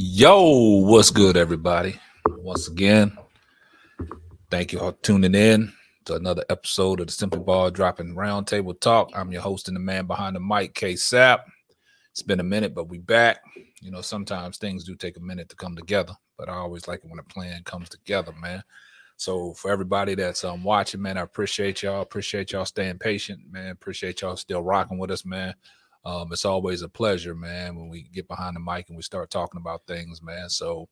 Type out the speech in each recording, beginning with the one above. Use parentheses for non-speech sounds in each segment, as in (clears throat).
Yo, what's good, everybody? Once again, thank you for tuning in to another episode of the Simply Ball Dropping Roundtable Talk. I'm your host and the man behind the mic, K Sap. It's been a minute, but we back. You know, sometimes things do take a minute to come together, but I always like it when a plan comes together, man. So for everybody that's um watching, man, I appreciate y'all. Appreciate y'all staying patient, man. Appreciate y'all still rocking with us, man. Um, it's always a pleasure, man, when we get behind the mic and we start talking about things, man. So,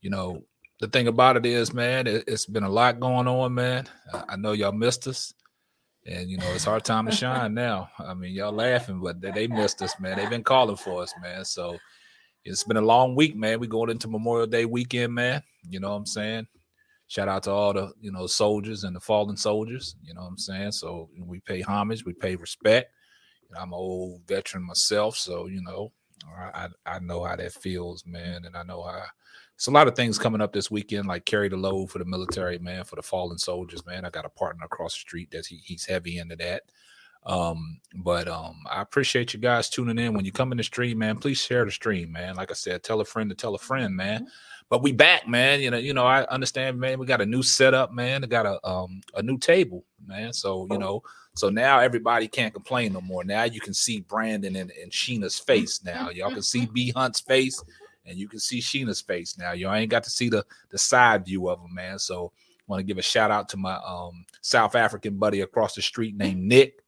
you know, the thing about it is, man, it, has been a lot going on, man. I, know y'all missed us, and you know it's our time to shine (laughs) now. I mean, y'all laughing, but they, they missed us, man. They've been calling for us, man. So it's been a long week, man. We going into Memorial Day weekend, man. You know what I'm saying? Shout out to all the you know soldiers and the fallen soldiers. You know what I'm saying? So we pay homage, we pay respect I'm an old veteran myself, so you know, I I know how that feels, man, and I know how. It's a lot of things coming up this weekend, like carry the load for the military, man, for the fallen soldiers, man. I got a partner across the street that he, he's heavy into that. Um, but um, I appreciate you guys tuning in. When you come in the stream, man, please share the stream, man. Like I said, tell a friend to tell a friend, man. Mm-hmm. But we back, man. You know, you know, I understand, man. We got a new setup, man. We got a um a new table, man. So you know, so now everybody can't complain no more. Now you can see Brandon and, and Sheena's face. Now y'all can see B Hunt's face, and you can see Sheena's face. Now y'all ain't got to see the the side view of them, man. So want to give a shout out to my um South African buddy across the street named Nick.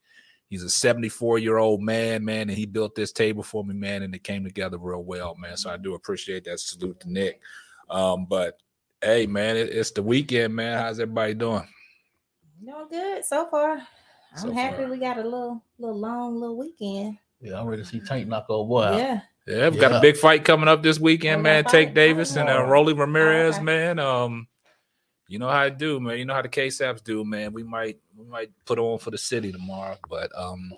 He's a 74 year old man, man, and he built this table for me, man, and it came together real well, man. So I do appreciate that. Salute to Nick. Um, but hey, man, it, it's the weekend, man. How's everybody doing? No good so far. I'm so happy far. we got a little, little long little weekend. Yeah, I'm ready to see Tank knock old boy out. Yeah. Yeah, we yeah. got a big fight coming up this weekend, man. Tank Davis and uh, Rolly Ramirez, okay. man. Um, you know how I do, man. You know how the K-Saps do, man. We might we might put on for the city tomorrow, but um,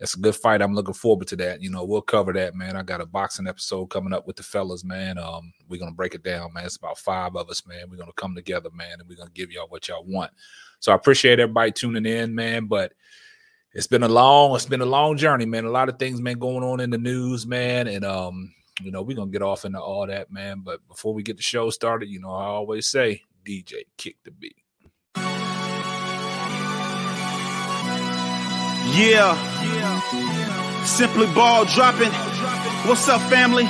it's a good fight. I'm looking forward to that. You know, we'll cover that, man. I got a boxing episode coming up with the fellas, man. Um, we're gonna break it down, man. It's about five of us, man. We're gonna come together, man, and we're gonna give y'all what y'all want. So I appreciate everybody tuning in, man. But it's been a long, it's been a long journey, man. A lot of things, man, going on in the news, man, and um, you know, we're gonna get off into all that, man. But before we get the show started, you know, I always say, DJ, kick the beat. Yeah. Simply ball dropping. What's up, family?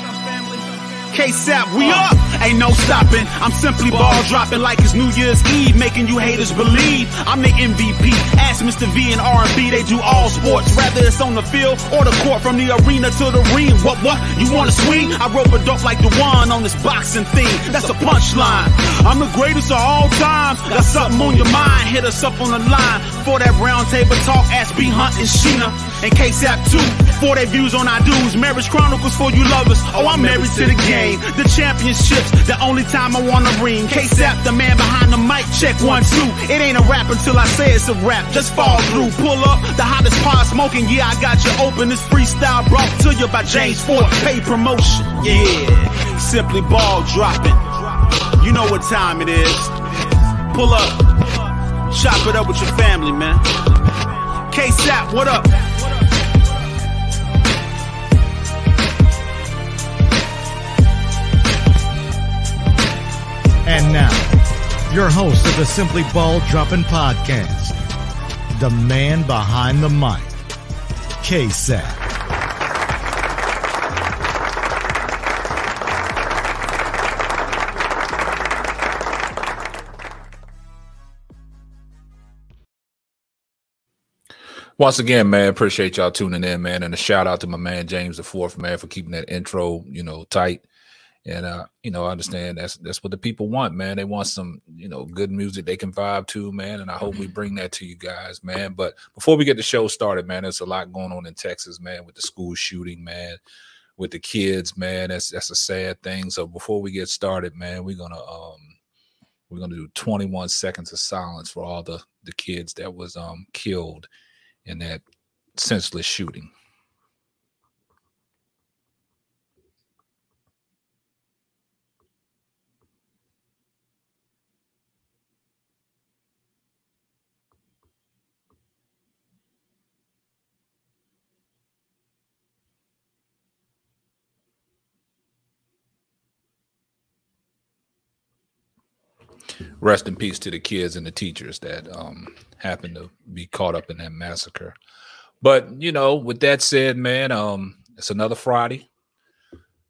K-Sap, we up. Ain't no stopping. I'm simply ball dropping like it's New Year's Eve, making you haters believe I'm the MVP. Ask Mr. V and R&B, they do all sports, whether it's on the field or the court, from the arena to the ring. What, what? You wanna swing? I rope a dope like the one on this boxing thing. That's a punchline. I'm the greatest of all time. Got something on your mind? Hit us up on the line for that round table talk. Ask B Hunt and Sheena and K-Sap too for their views on our dudes. Marriage Chronicles for you lovers. Oh, I'm married to the game. The championships, the only time I wanna ring. K-Sap, the man behind the mic, check one, two. It ain't a rap until I say it's a rap. Just fall through, pull up, the hottest pot smoking. Yeah, I got you open. This freestyle brought to you by James Ford. Pay promotion, yeah. Simply ball dropping. You know what time it is. Pull up, chop it up with your family, man. K-Sap, what up? And now, your host of the Simply Ball Dropping Podcast, the man behind the mic, K-Sap. Once again, man, appreciate y'all tuning in, man, and a shout out to my man James the Fourth, man, for keeping that intro, you know, tight. And uh, you know, I understand that's that's what the people want, man. They want some, you know, good music they can vibe to, man. And I hope we mm-hmm. bring that to you guys, man. But before we get the show started, man, there's a lot going on in Texas, man, with the school shooting, man, with the kids, man. That's that's a sad thing. So before we get started, man, we're gonna um we're gonna do 21 seconds of silence for all the the kids that was um killed in that senseless shooting. Rest in peace to the kids and the teachers that um, happened to be caught up in that massacre. But you know, with that said, man, um, it's another Friday,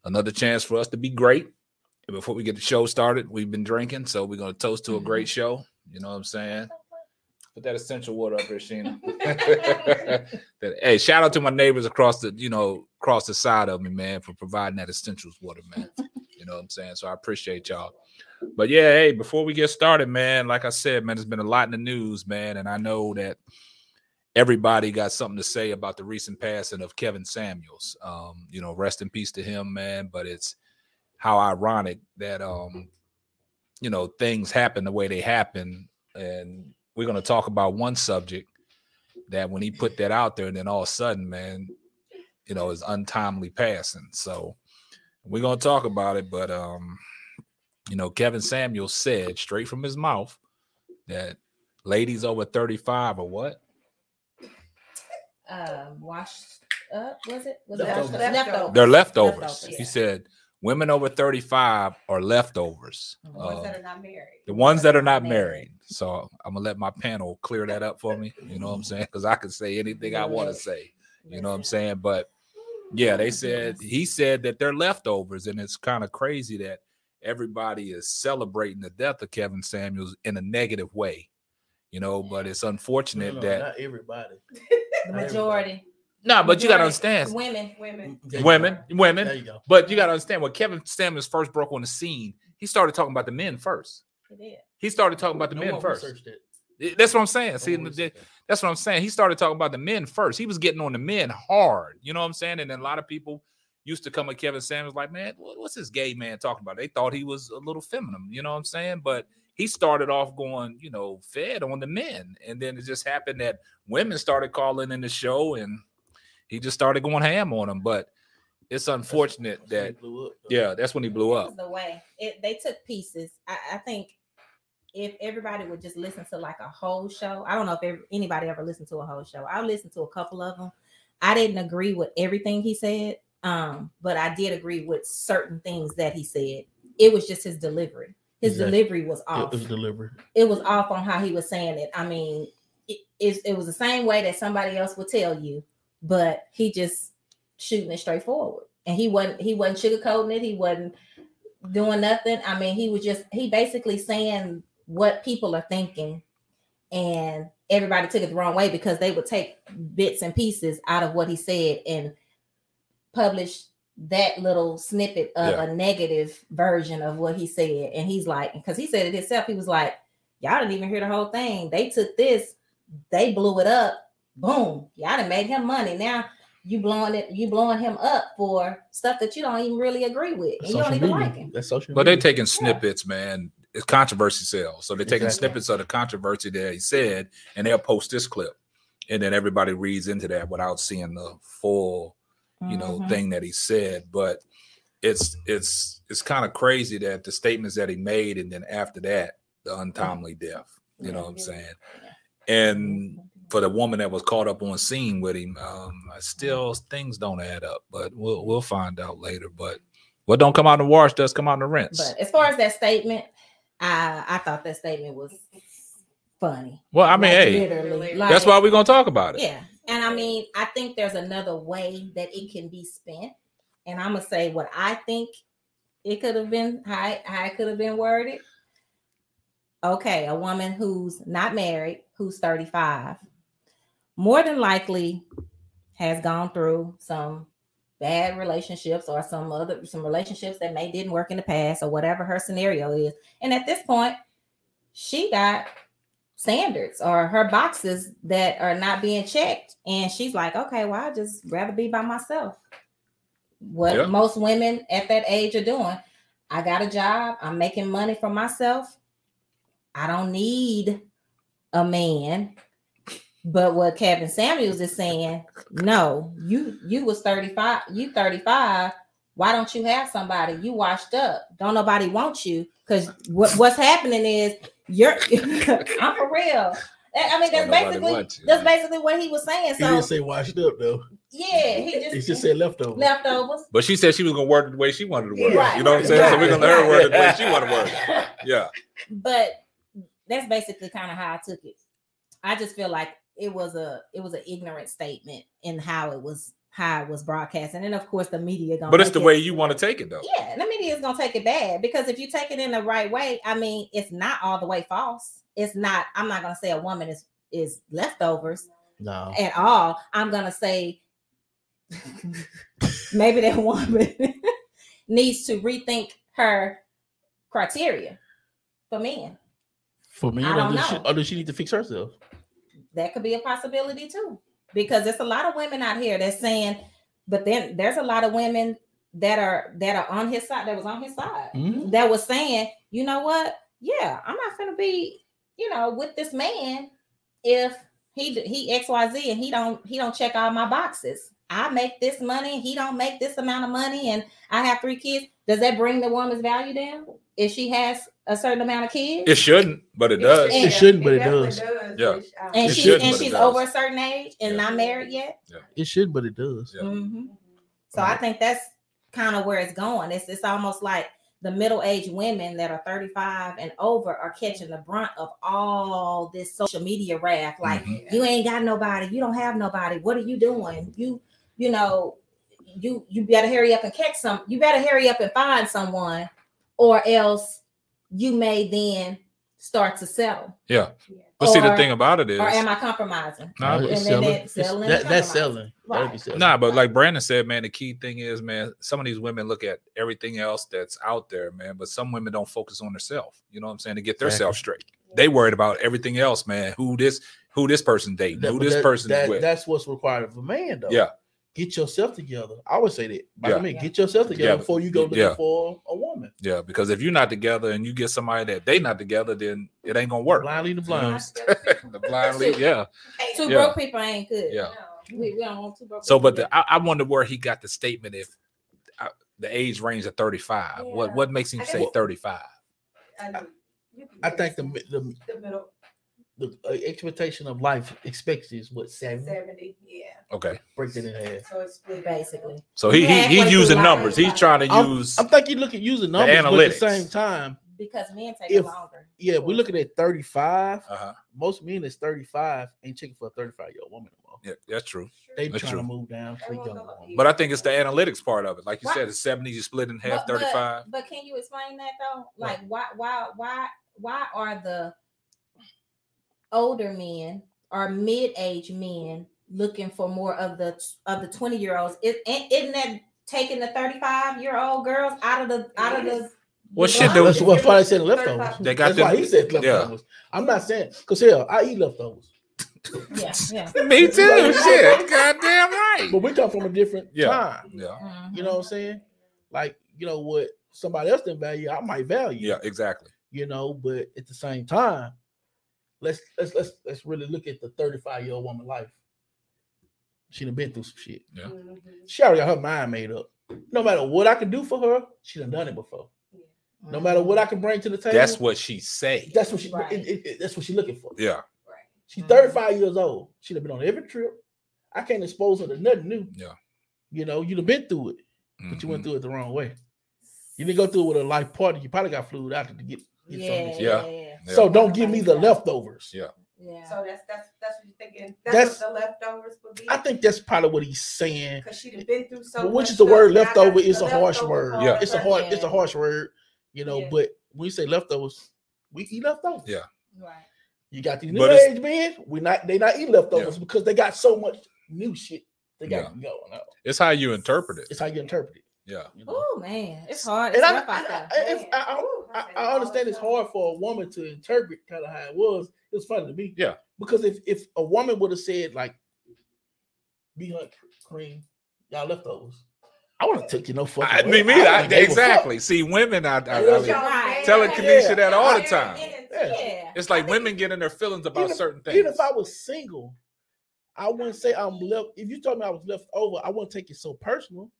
another chance for us to be great. And before we get the show started, we've been drinking, so we're gonna toast to a great mm-hmm. show. You know what I'm saying? Put that essential water up here, Sheena. (laughs) that, hey, shout out to my neighbors across the, you know, across the side of me, man, for providing that essentials water, man. Know what I'm saying? So I appreciate y'all. But yeah, hey, before we get started, man, like I said, man, there's been a lot in the news, man, and I know that everybody got something to say about the recent passing of Kevin Samuels. Um, you know, rest in peace to him, man. But it's how ironic that um, you know, things happen the way they happen. And we're gonna talk about one subject that when he put that out there, and then all of a sudden, man, you know, is untimely passing. So we're gonna talk about it, but um you know, Kevin Samuel said straight from his mouth that ladies over 35 or what? Uh, washed up, was it? Was leftovers. it leftovers? They're leftovers. leftovers. He said women over 35 are leftovers. The ones uh, that are not married. The ones that are not married. So I'm gonna let my panel clear that up for me. You know what I'm saying? Because I can say anything I want to say. You know what I'm saying? But yeah, they said he said that they're leftovers, and it's kind of crazy that everybody is celebrating the death of Kevin Samuels in a negative way, you know. But it's unfortunate no, no, that not everybody, (laughs) the majority. No, but you gotta understand women, women, women, women. There you go. But you gotta understand when Kevin Samuels first broke on the scene, he started talking about the men first. He did. He started talking about the no men first. That's what I'm saying. See, that's what I'm saying. He started talking about the men first. He was getting on the men hard. You know what I'm saying? And then a lot of people used to come at Kevin Samuels like, man, what's this gay man talking about? They thought he was a little feminine, you know what I'm saying? But he started off going, you know, fed on the men. And then it just happened that women started calling in the show and he just started going ham on them. But it's unfortunate that's, that's that, up, yeah, that's when he blew up. The way it, they took pieces. I, I, think if everybody would just listen to like a whole show, I don't know if every, anybody ever listened to a whole show. I listened to a couple of them. I didn't agree with everything he said, um, but I did agree with certain things that he said. It was just his delivery. His exactly. delivery was off. It was delivered. It was off on how he was saying it. I mean, it, it, it was the same way that somebody else would tell you, but he just shooting it straight forward. And he wasn't he wasn't sugarcoating it. He wasn't doing nothing. I mean, he was just he basically saying what people are thinking, and everybody took it the wrong way because they would take bits and pieces out of what he said and publish that little snippet of yeah. a negative version of what he said. And he's like, because he said it himself, he was like, Y'all didn't even hear the whole thing. They took this, they blew it up, boom, y'all done made him money. Now you blowing it, you blowing him up for stuff that you don't even really agree with, and you don't even media. like him. That's social. But they're taking snippets, yeah. man. It's controversy sells, so they're taking exactly. snippets of the controversy that he said, and they'll post this clip, and then everybody reads into that without seeing the full you know, mm-hmm. thing that he said. But it's it's it's kind of crazy that the statements that he made, and then after that, the untimely death. You know what I'm saying? And for the woman that was caught up on scene with him, um, still things don't add up. But we'll we'll find out later. But what don't come out in the wash does come out in the rinse. But as far as that statement, I I thought that statement was funny. Well, I mean, like, hey, like, that's why we're gonna talk about it. Yeah, and I mean, I think there's another way that it can be spent. And I'm gonna say what I think it could have been, how, how it could have been worded. Okay, a woman who's not married, who's 35, more than likely has gone through some bad relationships or some other some relationships that may didn't work in the past or whatever her scenario is. And at this point, she got standards or her boxes that are not being checked. And she's like, okay, well, I just rather be by myself. What most women at that age are doing. I got a job, I'm making money for myself. I don't need a man. But what Kevin Samuels is saying, no, you you was 35, you 35. Why don't you have somebody? You washed up. Don't nobody want you. Because what, what's happening is you're (laughs) I'm for real. I mean, that's basically that's basically what he was saying. So he didn't say washed up though. Yeah, he just he just said leftovers. Leftovers. But she said she was gonna work the way she wanted to work. Right, you know what I'm saying? Right, so we're gonna let her work the way she wanted to work. (laughs) Yeah. But that's basically kind of how I took it. I just feel like it was a it was an ignorant statement in how it was how it was broadcast, and then of course the media. Gonna But it's the it- way you want to take it though. Yeah, the media is gonna take it bad because if you take it in the right way, I mean, it's not all the way false. It's not. I'm not gonna say a woman is is leftovers No. at all. I'm gonna say (laughs) maybe that woman (laughs) needs to rethink her criteria for men. For men, I or don't does, she, know. or does she need to fix herself? That could be a possibility too, because there's a lot of women out here that's saying, but then there's a lot of women that are that are on his side that was on his side Mhm. that was saying, you know what? Yeah, I'm not gonna be, you know, with this man if he he X Y Z and he don't he don't check all my boxes. I make this money, he don't make this amount of money, and I have three kids. Does that bring the woman's value down if she has a certain amount of kids? It shouldn't, but it does. should. It shouldn't, but it definitely does. Yeah. um, and It she and she's over a certain age and Yeah. not married yet. It should, but it does. Yeah. Mhm. So I think that's kind of where it's going. It's it's almost like the middle-aged women that are 35 and over are catching the brunt of all this social media wrath. Like Mhm. you ain't got nobody, you don't have nobody. What are you doing? You you know, you you better hurry up and catch some. You better hurry up and find someone, or else you may then start to settle. Yeah. But see, the thing about it is, Or am I compromising? Nah, but- it's And then selling. selling that- that's selling. That'd Right. selling. Nah, but like Brandon said, man, the key thing is, man, some of these women look at everything else that's out there, man, but some women don't focus on themselves. You know what I'm saying? To get Exactly. themselves straight. They worried about everything else, man. Who this who this person dating, That- who this that- person that- is with. That's what's required of a man, though. Yeah. Get yourself together. I always say that. By Yeah. the way, Yeah. get yourself together Yeah. before you go looking Yeah. for a woman. Yeah, because if you're not together and you get somebody that they not together, then it ain't gonna work. Blind lead the You know what I'm blind. the blind lead, (laughs) yeah, Two Yeah. broke people ain't good. yeah. We, we don't want two broke So, but the, I, I wonder where he got the statement if uh, the age range of 35. What Yeah. what makes him I say 35? I, know. You can I think the the, the middle the uh, expectation of life expectancy is what seven. seventy, yeah. Okay, Break it in half. So it's split basically. so he, Yeah, he he's using numbers. He's trying to I'm, use I'm thinking looking at using numbers, but at the same time, Because men take If- longer. yeah, we're looking at 35. uh-huh. Most men is 35 ain't checking for a 35 year old woman anymore. Yeah, that's true. They That's trying true. to move down to a They won't younger go up woman. But I think it's the analytics part of it. Like you Why- said, it's 70, you split in half, But- but- 35. But, can you explain that though? Like why why why why are the older men or mid-aged men looking for more of the of the 20 year olds? Is, isn't that taking the 35 year old girls out of the out of the What the shit blind? do- That's what why they said leftovers. They got That's why he said yeah. I'm not saying because hell, I eat leftovers, Yeah, yeah. (laughs) Me too. Shit. (laughs) Goddamn right. but we come from a different Yeah. time. Yeah. Mhm. You know what I'm saying? Like you know what somebody else didn't value, I might value. Yeah, exactly. You know, but at the same time, let's let's let's let's really look at the 35 year old woman life. She done been through some shit. Yeah. Mhm. She already got her mind made up. No matter what I can do for her, she done done it before. No matter what I can bring to the table, That's what she say. that's what she Right. it- it- it- that's what she's looking for. Yeah. Right. She's Mhm. 35 years old. She'd have been on every trip. I can't expose her to nothing new. Yeah. You know, you'd have been through it, but you went Mhm. through it the wrong way. You didn't go through it with a life partner. You probably got flued out to get, get some of Yeah. Yeah. Yeah, Yeah. So don't give me the leftovers. Yeah. yeah. So that's that's that's what you're thinking. That's- That's, what the leftovers would be. I think that's probably what he's saying. because she'd have been through so. But which much is the word now I leftover is a harsh word. Yeah. It's a hard, it's a harsh word, you know. Yeah. But when you say leftovers, we eat leftovers. Yeah. Right. You got these new it's- age men, we not they not eating leftovers because they got so much new shit they got going on. It's how you interpret it. It's how you interpret it. Yeah. You know? Oh man, it's hard. And It's I, rough I. I, if- I, I- I, say I all understand it's hard for a woman to interpret kind of how it was. It was funny to me. Yeah. Because if if a woman would have said like, "B Hunt cream, y'all leftovers," I would have took you no fucking. I, me, me, wouldn't I, have gave a fuck. exactly. See, women, I, I, I, Yeah. Right. telling Yeah. Kanisha that all the time. Yeah. It's like women get in their feelings about Even- certain things. Even if I was single, I wouldn't say I'm left. If you told me I was left over, I wouldn't take it so personal.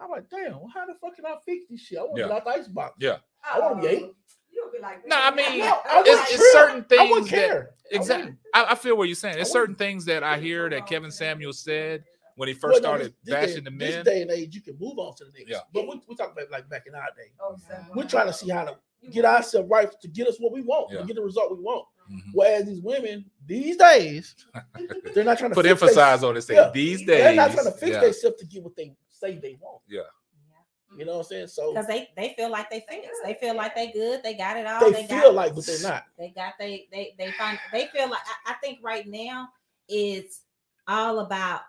I'm like, damn, well, how the fuck can I fix this shit? I want to Yeah. get out the icebox. Yeah. I wanna be eight. You'll be like, No, I mean, No, I it's, it's trip. certain I wouldn't things that care. I exactly. I, I feel what you're saying. There's I certain things that I hear that Kevin Samuel said when he first no, started this- this bashing day, the men. This day and age, you can move on to the next. Yeah. But we, we talk about like back in our day. Oh, so- We're trying to see how to get ourselves right to get us what we want, Yeah. to get the result we want. Mhm. Whereas these women these days, (laughs) they're not trying to Put fix emphasis they- on it. Say Yeah. these days. They're not trying to fix yeah. themselves to get what they say they want. Yeah. Yeah. You know what I'm saying? So because they they feel like they fix. They feel like they good. They got it all. they, They, feel got, like, but they're not. They got they they they find they feel like I, I think right now it's all about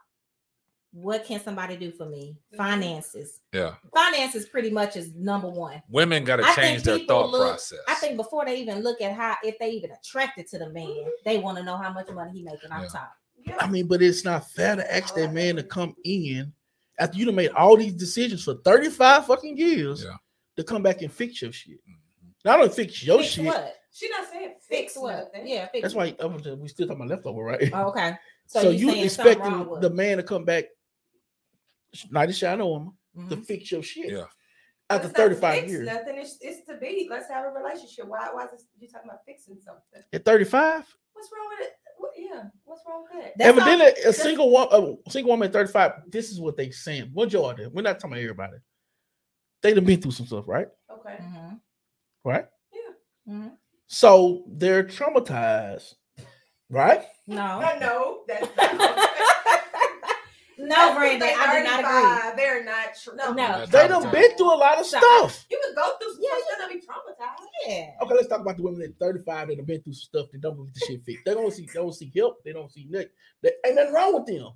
what can somebody do for me? Mm-hmm. Finances. Yeah. Finances pretty much is number one. Women got to change their thought look- process. I think before they even look at how if they even attracted to the man, mm-hmm. they want to know how much money he making on Yeah. top. Yeah. I mean, but it's not fair to ask that oh, man to come in after you done made all these decisions for 35 fucking years Yeah. to come back and fix your shit. Mhm. Not only fix your fix shit. what? She not saying Fix fix what? nothing. Yeah, fix That's why we still talking about leftover, right? Oh, okay. (laughs) So, So, you expecting the man to come back, night and shine on him, to Mhm. fix your shit Yeah. After it's 35 years. Nothing. It's, it's to be. Let's have a relationship. Why? Why is this, you talking about fixing something? At 35, What's wrong with it? What, yeah. What's wrong with that? That's all- evidently, a single one, a single woman at 35. This is what they saying. Majority. We're not talking about everybody. They done been through some stuff, right? Okay. Mhm. Right. Mhm. So they're traumatized, right? No. I know that's (laughs) no, Brandon, I do not agree. They're not. Tr- no. No. They done been through a lot of stuff. You can go through. Yeah, Yeah, you're gonna be traumatized. Yeah. Okay, let's talk about the women at 35 that have been through some stuff that don't get the shit fixed. They don't see, they don't see help. They don't see nothing. There ain't nothing wrong with them.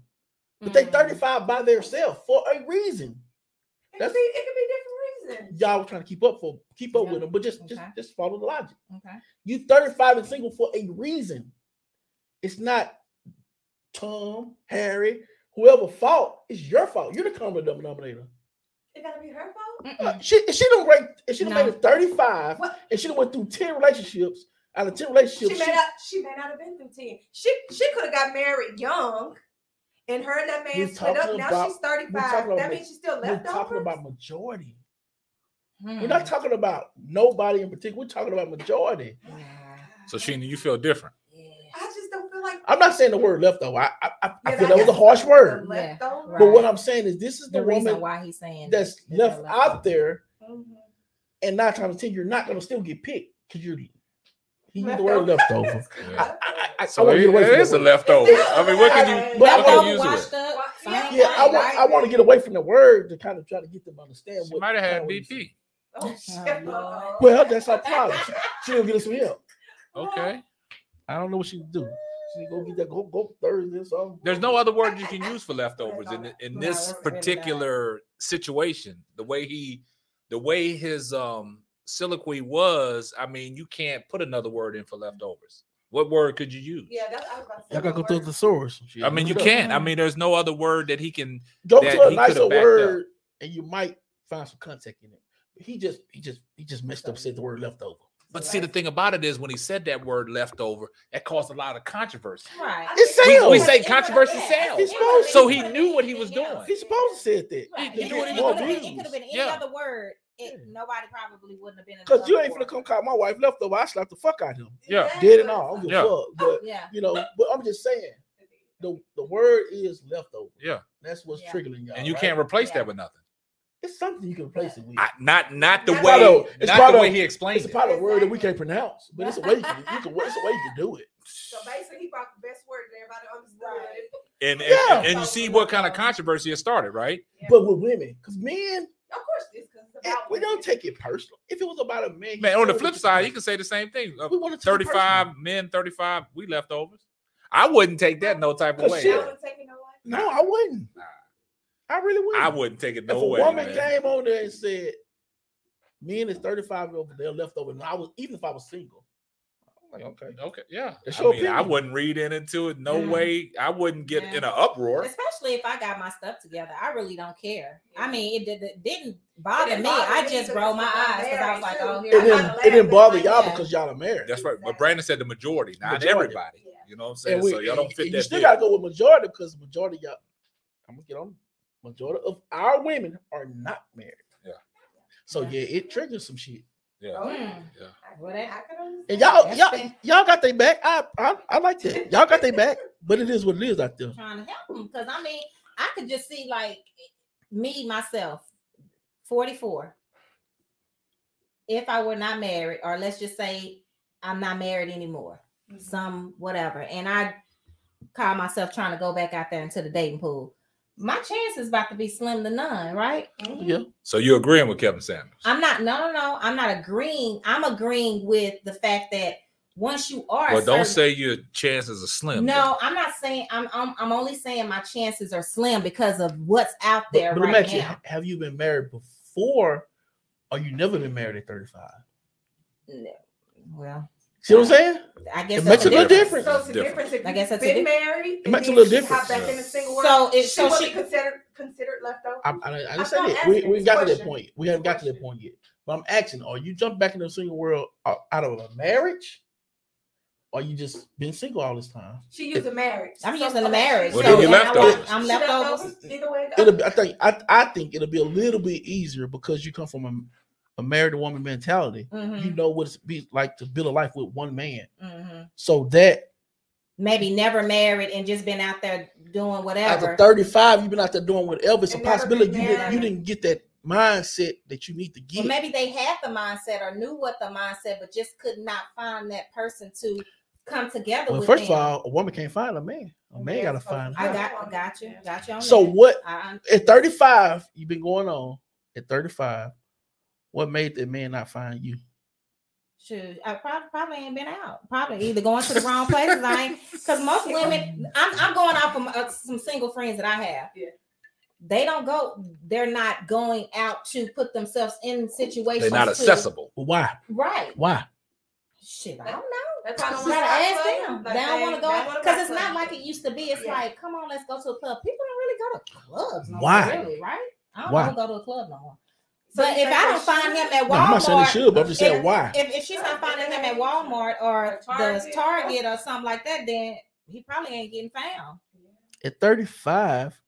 But they Mhm. 35 by themselves for a reason. It That's- could be. It could be different reasons. Y'all were trying to keep up for keep up Yeah. with them, but just just just follow the logic. Okay. You 35 and single for a reason. It's not Tom, Harry, whoever fault. It's your fault. You're the common denominator. It gotta be her fault. Uh, she she don't break if she done No. made it 35 What? and she done went through 10 relationships out of 10 relationships. She may she- not. She may not have been through ten. She she could have got married young, and her and that man split up. talking Now she's thirty we're talking five. about That means she's still we're left talking about majority. We're Hmm. not talking about nobody in particular. We're talking about majority. Nah. So Sheena, you feel different. Yeah. I just don't feel like. I'm not saying the word leftover. I I, I, I feel that was a harsh word. leftover. Yeah, But what I'm saying is this is the, The reason woman why he's saying that's that they're left out there Mhm. and nine times ten you're not gonna still get picked because you're he used the word leftover. Yeah. (laughs) I, I, I, I So want to it, get away it is that a leftover. I mean, what can you, But I what can want- you use it up. Yeah, Yeah, I want right? I want to get away from the word to kind of try to get them to understand She what might have had kinda what he's saying. BP. Oh. Oh, Well, that's our problem. She, she don't get us some help. Okay. I don't know what she would do. She go get that go go Thursday or something. There's no other word you can use for leftovers in in this that's particular situation. The way he, the way his um soliloquy was. I mean, you can't put another word in for leftovers. What word could you use? Yeah, that's I was about to say. Y'all gotta go through the source. I mean, you look it up. can't. I mean, there's no other word that he can. go that to a he nicer coulda up. word and you might find some context in it. He just he just he just messed up said the word leftover. But see, the thing about it is, when he said that word leftover, that caused a lot of controversy. Right. It's We, we say controversy Yeah. sells. He's supposed So he knew what he was doing. He's supposed to say that. Right. He It knew what could he was have doing. been, it could have been any Yeah. other word. It, nobody probably wouldn't have been. in Because you ain't gonna come call my wife leftover. I slapped the fuck out of him. Yeah. Dead and all. I don't give Yeah. fuck. But Yeah. you know, but I'm just saying the, the word is leftover. Yeah. That's what's Yeah. triggering y'all. And you right? can't replace Yeah. that with nothing. It's something you can replace it with. I, not not the It's way part of- it's not part the of- he explains. it's a it. part of a word that we can't pronounce, but it's a way you can, you can it's a way you can do it. So basically, he brought the best word that everybody understood. Right. And, and, Yeah. and, you see what kind of controversy it started, right? Yeah. But with women, because men, of course, this because it's eh, about we don't take it personal. If it was about a man, Man, on the flip side, you can say the same thing. We want to take it 35 men, 35, we leftovers. I wouldn't take that no type of way. shit. I man. wouldn't take it no No, I wouldn't. Nah. I really wouldn't. I wouldn't take it If no a way. woman man. came on there and said, "Men is 35 year old, they're left over," and I was even if I was single, I'm like, okay, Okay, yeah. I your mean, I wouldn't read into it. No Yeah. way. I wouldn't get Yeah. in an uproar. Especially if I got my stuff together, I really don't care. I mean, it, did, it didn't bother didn't me. bother I just rolled my eyes because I was like, "Oh, here it I didn't it didn't bother y'all dad. because y'all are married. That's right. But Brandon said the majority, not Majority. everybody. Yeah. You know what I'm saying? We, so y'all don't fit and you still bill. gotta go with majority because majority y'all. I'm gonna get on. Majority of our women are not married. Yeah. So Yeah. yeah, it triggers some shit. Yeah. Oh, Hmm. Yeah. Well, that- I could understand. And y'all, That's y'all, fair. y'all got their back. I, I, I like that. Y'all got their back, but it is what it is out there. trying to help them because I mean, I could just see like me myself, 44. if I were not married, or let's just say I'm not married anymore, Mhm. some whatever, and I call myself trying to go back out there into the dating pool, my chances about to be slim to none, right? Mhm. Yeah. So you're agreeing with Kevin Samuels? I'm not. No, no, no. I'm not agreeing. I'm agreeing with the fact that once you are, a Well, don't certain- say your chances are slim. No, I'm not saying. I'm. I'm. I'm only saying my chances are slim because of what's out there but let me right ask you, now. have you been married before or you never been married at 35? No. Well, See what I'm saying? I guess It makes a little difference. difference. So it's a Different. difference if I guess that's a been diff- married. It makes a and little difference. Hop back in the single world. So it- she so wasn't she- considered considered left over. I, I, I I'm didn't say that. We, asking we this got to that question. point. We haven't got to that point yet. But I'm asking, are you jump back into the single world out out of a marriage? Or you just been single all this time? She used a marriage. I'm So- using the okay, marriage. Well, then you and I leftovers. want- I'm she leftovers. Either way it goes. It'll be, I think I, I think it'll be a little bit easier because you come from a, a married woman mentality. Mhm, You know what it's be like to build a life with one man. mhm. So that Maybe never married and just been out there doing whatever. after 35, you've been out there doing whatever. It's a And never possibility been you didn't, you didn't get that mindset that you need to Or get. maybe they had the mindset or knew what the mindset, but just could not find that person to come together Well, with. first of all, a woman can't find a man. A man Yeah, gotta so- find. I her. got, I got you, got you. On So that. what? I, At 35, you've been going on. At 35, what made that man not find you? Shoot, I probably probably ain't been out. Probably either going to the wrong places. I ain't because most women. I'm I'm going off from uh, some single friends that I have. Yeah. They don't go. They're not going out to put themselves in situations. They're not accessible. Well, why? Right. Why? Shit, I don't know. That's why I You don't gotta wanna ask them. clubbing. they don't want to they- they go wanna because it's not like it used to be. It's Yeah. like, come on, let's go to a club. People don't really go to clubs. No more, Why? Really, right? I don't want to go to a club no more. So but if I don't find him should? at No, I'm not saying they Walmart, should, but I'm just saying if- why. if, if she's not finding him at Walmart or the Target. Target or something like that, then he probably ain't getting found. At 35,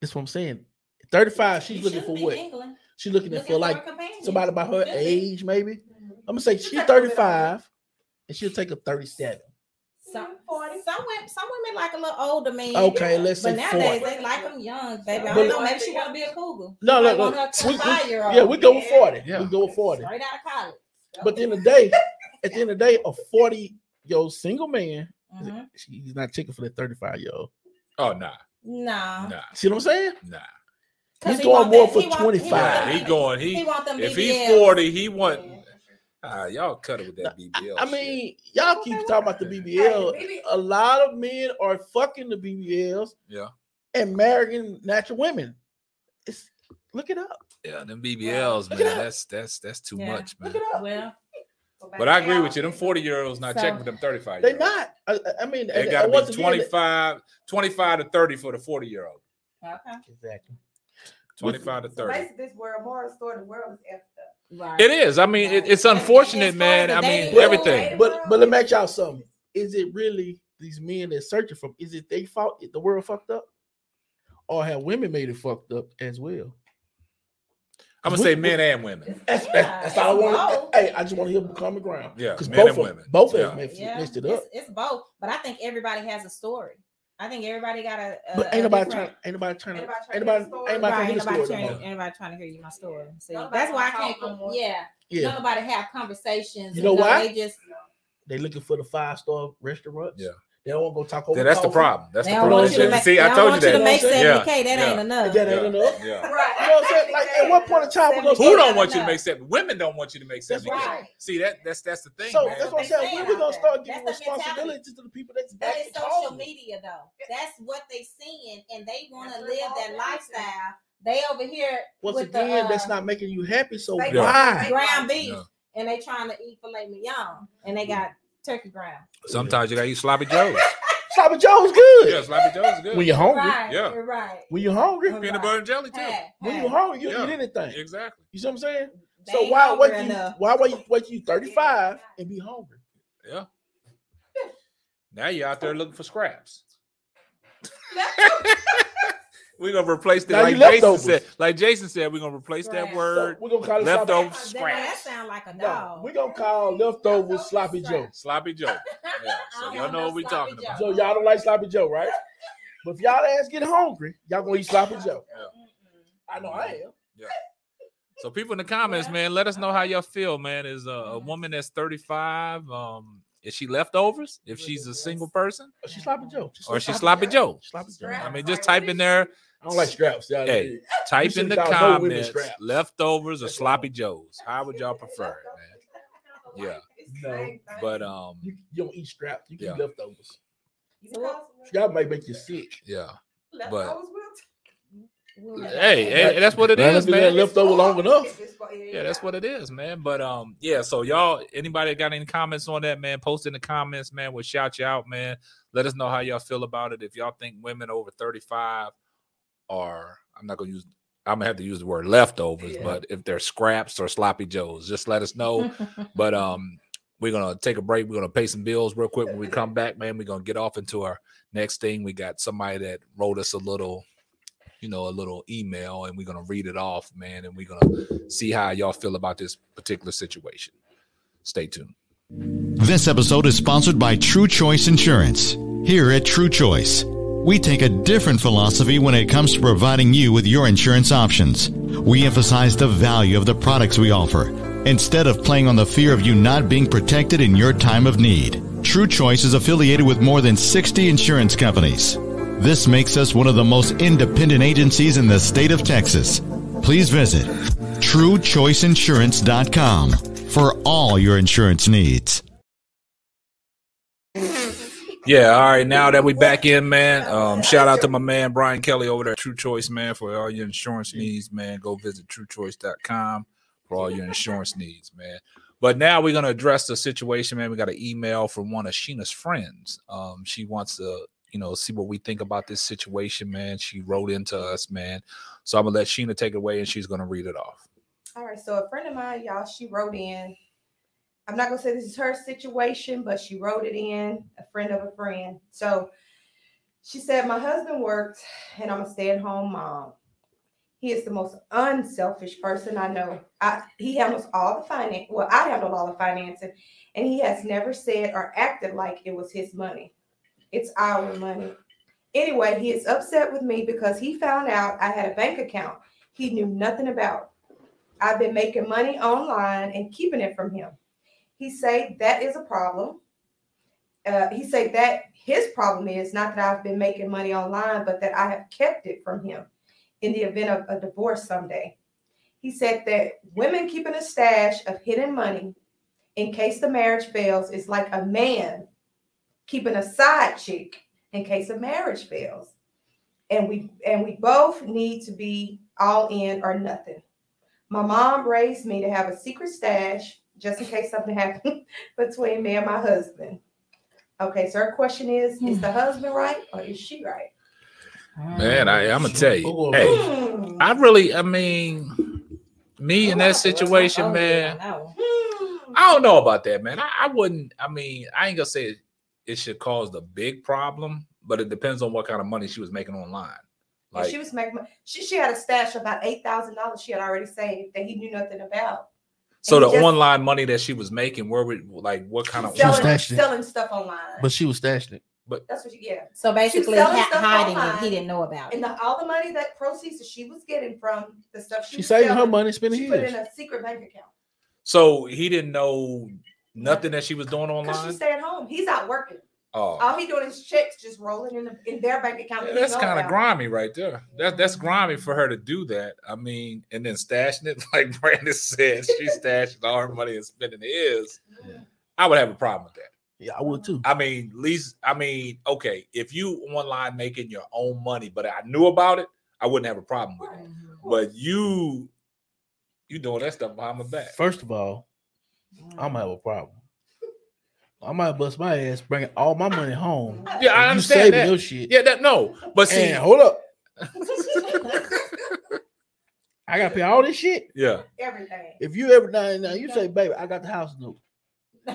that's what I'm saying. At 35, she's He looking for what? mingling, She's looking looking for like companion. somebody about her age, maybe. Mhm. I'm gonna say She'll she's take a little bit 35 and she'll take a 37. Some, Forty. some women, some women like a little older man. Okay, let's but say nowadays 40. they like them young, baby. I don't know. Maybe she want to be a cougar. No, no, Might want no. her We- we- five-year-old. yeah, we go with Yeah. 40. Yeah. We go with 40. straight out of college. But at the end of the day, at the end of the day, a 40 year old single man, Mhm. he's not checking for that 35 year old. Oh nah, Nah. nah, See what I'm saying? Nah. He's he going more that- for he want- 25. Want he them- going. He He want them if BBLs. he's forty, he want. Yeah. Ah, y'all cut it with that BBL. I shit. mean, y'all keep talking about the Hey, BBL. maybe- A lot of men are fucking the BBLs yeah, and marrying natural women. It's look it up. yeah, them BBLs, Look man. That's that's that's too Yeah. much, man. Look it up. Well, But I to agree with you. Them 40 year olds not So- checking with them 35 They year olds. not. I, I mean, They got to be once again, 25, 25 to 30 for the 40 year old. okay, Exactly. 25 to So 30. basically, this world, moral story, the world is effed up. Right. It is. I mean, it, it's As- as unfortunate, far man. I mean, dating pool, everything. But but let me ask y'all something. Is it really these men that searching for? Is it they fault? The world fucked up, or have women made it fucked up as well? I'm going to say men and women. That's, Yeah, that's, that's all I want. Hey, I just want to hear common ground. Yeah, because both and of women. both of Yeah. them mixed, Yeah, mixed it it's, up. it's both, but I think everybody has a story. I think everybody got a. a But ain't nobody trying. Ain't nobody trying to. Anybody Ain't trying to nobody. hear the story? Ain't nobody trying to hear nobody the story. trying, no more. anybody trying to hear you my story. See, Nobody that's why I wanna can't. talk no yeah, Yeah, nobody have conversations. You know why? They just they looking for the five star restaurants. Yeah. They don't want to go talk over. Yeah, that's the problem. That's they the don't problem. want you to make. See, they I don't told you want you to that. make Yeah. seventy k. That Yeah. ain't enough. That ain't Yeah. enough. Yeah. Right. You know what I'm saying? Like at what point in time we gonna Who don't want you to make seven? Women don't want you to make That's right. See that that's that's the thing. So man. that's what I'm saying. saying When we out gonna start giving That's the mentality. responsibility to the people that's That back is at social home? media, though. That's what they seeing, and they want to live what that lifestyle. They over here Once with the, again, that's uh, not making you happy. So why? ground beef, Yeah. and they trying to eat filet mignon, and they got turkey ground. Sometimes you gotta eat sloppy joes. (laughs) Sloppy Joe's good. Yeah, sloppy joes good. When you're hungry, Right, Yeah. you're right. when you're hungry, Right. Peanut butter and jelly too. Hey, when hey, you're hungry, you Yeah. eat anything. Exactly. You see what I'm saying? they So ain't why hungry wait you enough. why wait wait you 35 and be hungry? Yeah. Now you're out there looking for scraps. (laughs) (laughs) we're gonna replace that. Now Like Jason said, like Jason said, we're gonna replace that Scraps. So word we're gonna call it leftover sloppy. That, that sound like a No, dog. we're gonna call leftovers sloppy Joe. Sloppy Joe. (laughs) Yeah. So y'all know what we sloppy talking Joe. about. So y'all don't like sloppy Joe, right? (laughs) But if y'all ass get hungry, y'all gonna eat sloppy Joe. Mm-mm. I know I am. Yeah. So people in the comments, man, let us know how y'all feel, man. Is a, a woman that's 35, um, is she leftovers if she's a single person? She's sloppy Joe. She's Or she sloppy Joe? Sloppy Joe. I mean, just type in there, I don't like scraps. Yeah, Hey, type in the should've no comments, leftovers or sloppy joes. How would y'all prefer it, man? Yeah. No, But um, you, you don't eat scraps. You Yeah. eat leftovers. So Scrap might make you sick. yeah. but Hey, hey, that's what it is, Man, is, if man. leftover long enough. Yeah, that's what it is, man. But um, yeah. So y'all, anybody got any comments on that, man? Post in the comments, man. We'll shout you out, man. Let us know how y'all feel about it. If y'all think women over thirty five are, I'm not gonna use. I'm gonna have to use the word leftovers, Yeah. but if they're scraps or sloppy joes, just let us know. (laughs) but um, we're gonna take a break. We're gonna pay some bills real quick. When we come back, man, we're gonna get off into our next thing. We got somebody that wrote us a little, you know, a little email, and we're gonna read it off, man, and we're gonna see how y'all feel about this particular situation. Stay tuned. This episode is sponsored by True Choice Insurance. Here at True Choice, we take a different philosophy when it comes to providing you with your insurance options. We emphasize the value of the products we offer instead of playing on the fear of you not being protected in your time of need. True Choice is affiliated with more than 60 insurance companies. This makes us one of the most independent agencies in the state of Texas. Please visit truechoiceinsurance.com for all your insurance needs. Yeah, all right. Now that we back in, man. Um, shout out to my man Brian Kelly over there True Choice, man, for all your insurance needs, man. Go visit truechoice.com for all your insurance needs, man. But now we're gonna address the situation, man. We got an email from one of Sheena's friends. Um, she wants to, you know, see what we think about this situation, man. She wrote into us, man. So I'm gonna let Sheena take it away and she's gonna read it off. All right, so a friend of mine, y'all, she wrote in. I'm not gonna say this is her situation, but she wrote it in, a friend of a friend. So she said, My husband works and I'm a stay-at-home mom. He is the most unselfish person I know. I, he handles all the finance. Well, I handle all the financing, and he has never said or acted like it was his money. It's our money. Anyway, he is upset with me because he found out I had a bank account he knew nothing about. I've been making money online and keeping it from him. He say that is a problem. Uh, he say that his problem is not that I've been making money online, but that I have kept it from him in the event of a divorce someday. He said that women keeping a stash of hidden money in case the marriage fails is like a man keeping a side chick in case a marriage fails. And we and we both need to be all in or nothing. My mom raised me to have a secret stash just in case something happened (laughs) between me and my husband. Okay, so her question is: Is the husband right or is she right? Man, I, I'm gonna tell you, hey, Hmm. I really, I mean, me in that situation, Oh, man. yeah, no. Hmm. I don't know about that, man. I, I wouldn't. I mean, I ain't gonna say it, it should cause the big problem, but it depends on what kind of money she was making online. And Like, she was making mon- she she had a stash of about eight thousand dollars she had already saved that he knew nothing about. So and the just- online money that she was making, where would like what kind of? She was selling, stashing selling stuff online. But she was stashing it. But that's what you get. So basically, selling ha- hiding it. He didn't know about And it. the, all the money that proceeds that she was getting from the stuff she, She was saving her money, spending She put it in a secret bank account. So he didn't know nothing that she was doing Because she online. stay at home. He's out working. Oh, All he doing is checks just rolling in, the, in their bank account. Yeah, that's kind of grimy right there. That that's mm-hmm. grimy for her to do that. I mean, and then stashing it (laughs) like Brandon said, she (laughs) stashing all her money and spending his. I would have a problem with that. Yeah, I would too. I mean, least I mean, okay, if you online making your own money, but I knew about it, I wouldn't have a problem with it. But you, you doing that stuff behind my back. First of all, I'm gonna have a problem. I might bust my ass bringing all my money home. Yeah, I You understand saving that. your shit. Yeah, that no, but see, And hold up, (laughs) I gotta pay all this shit. yeah, Everything. If you ever now, now you say, baby, I got the house note.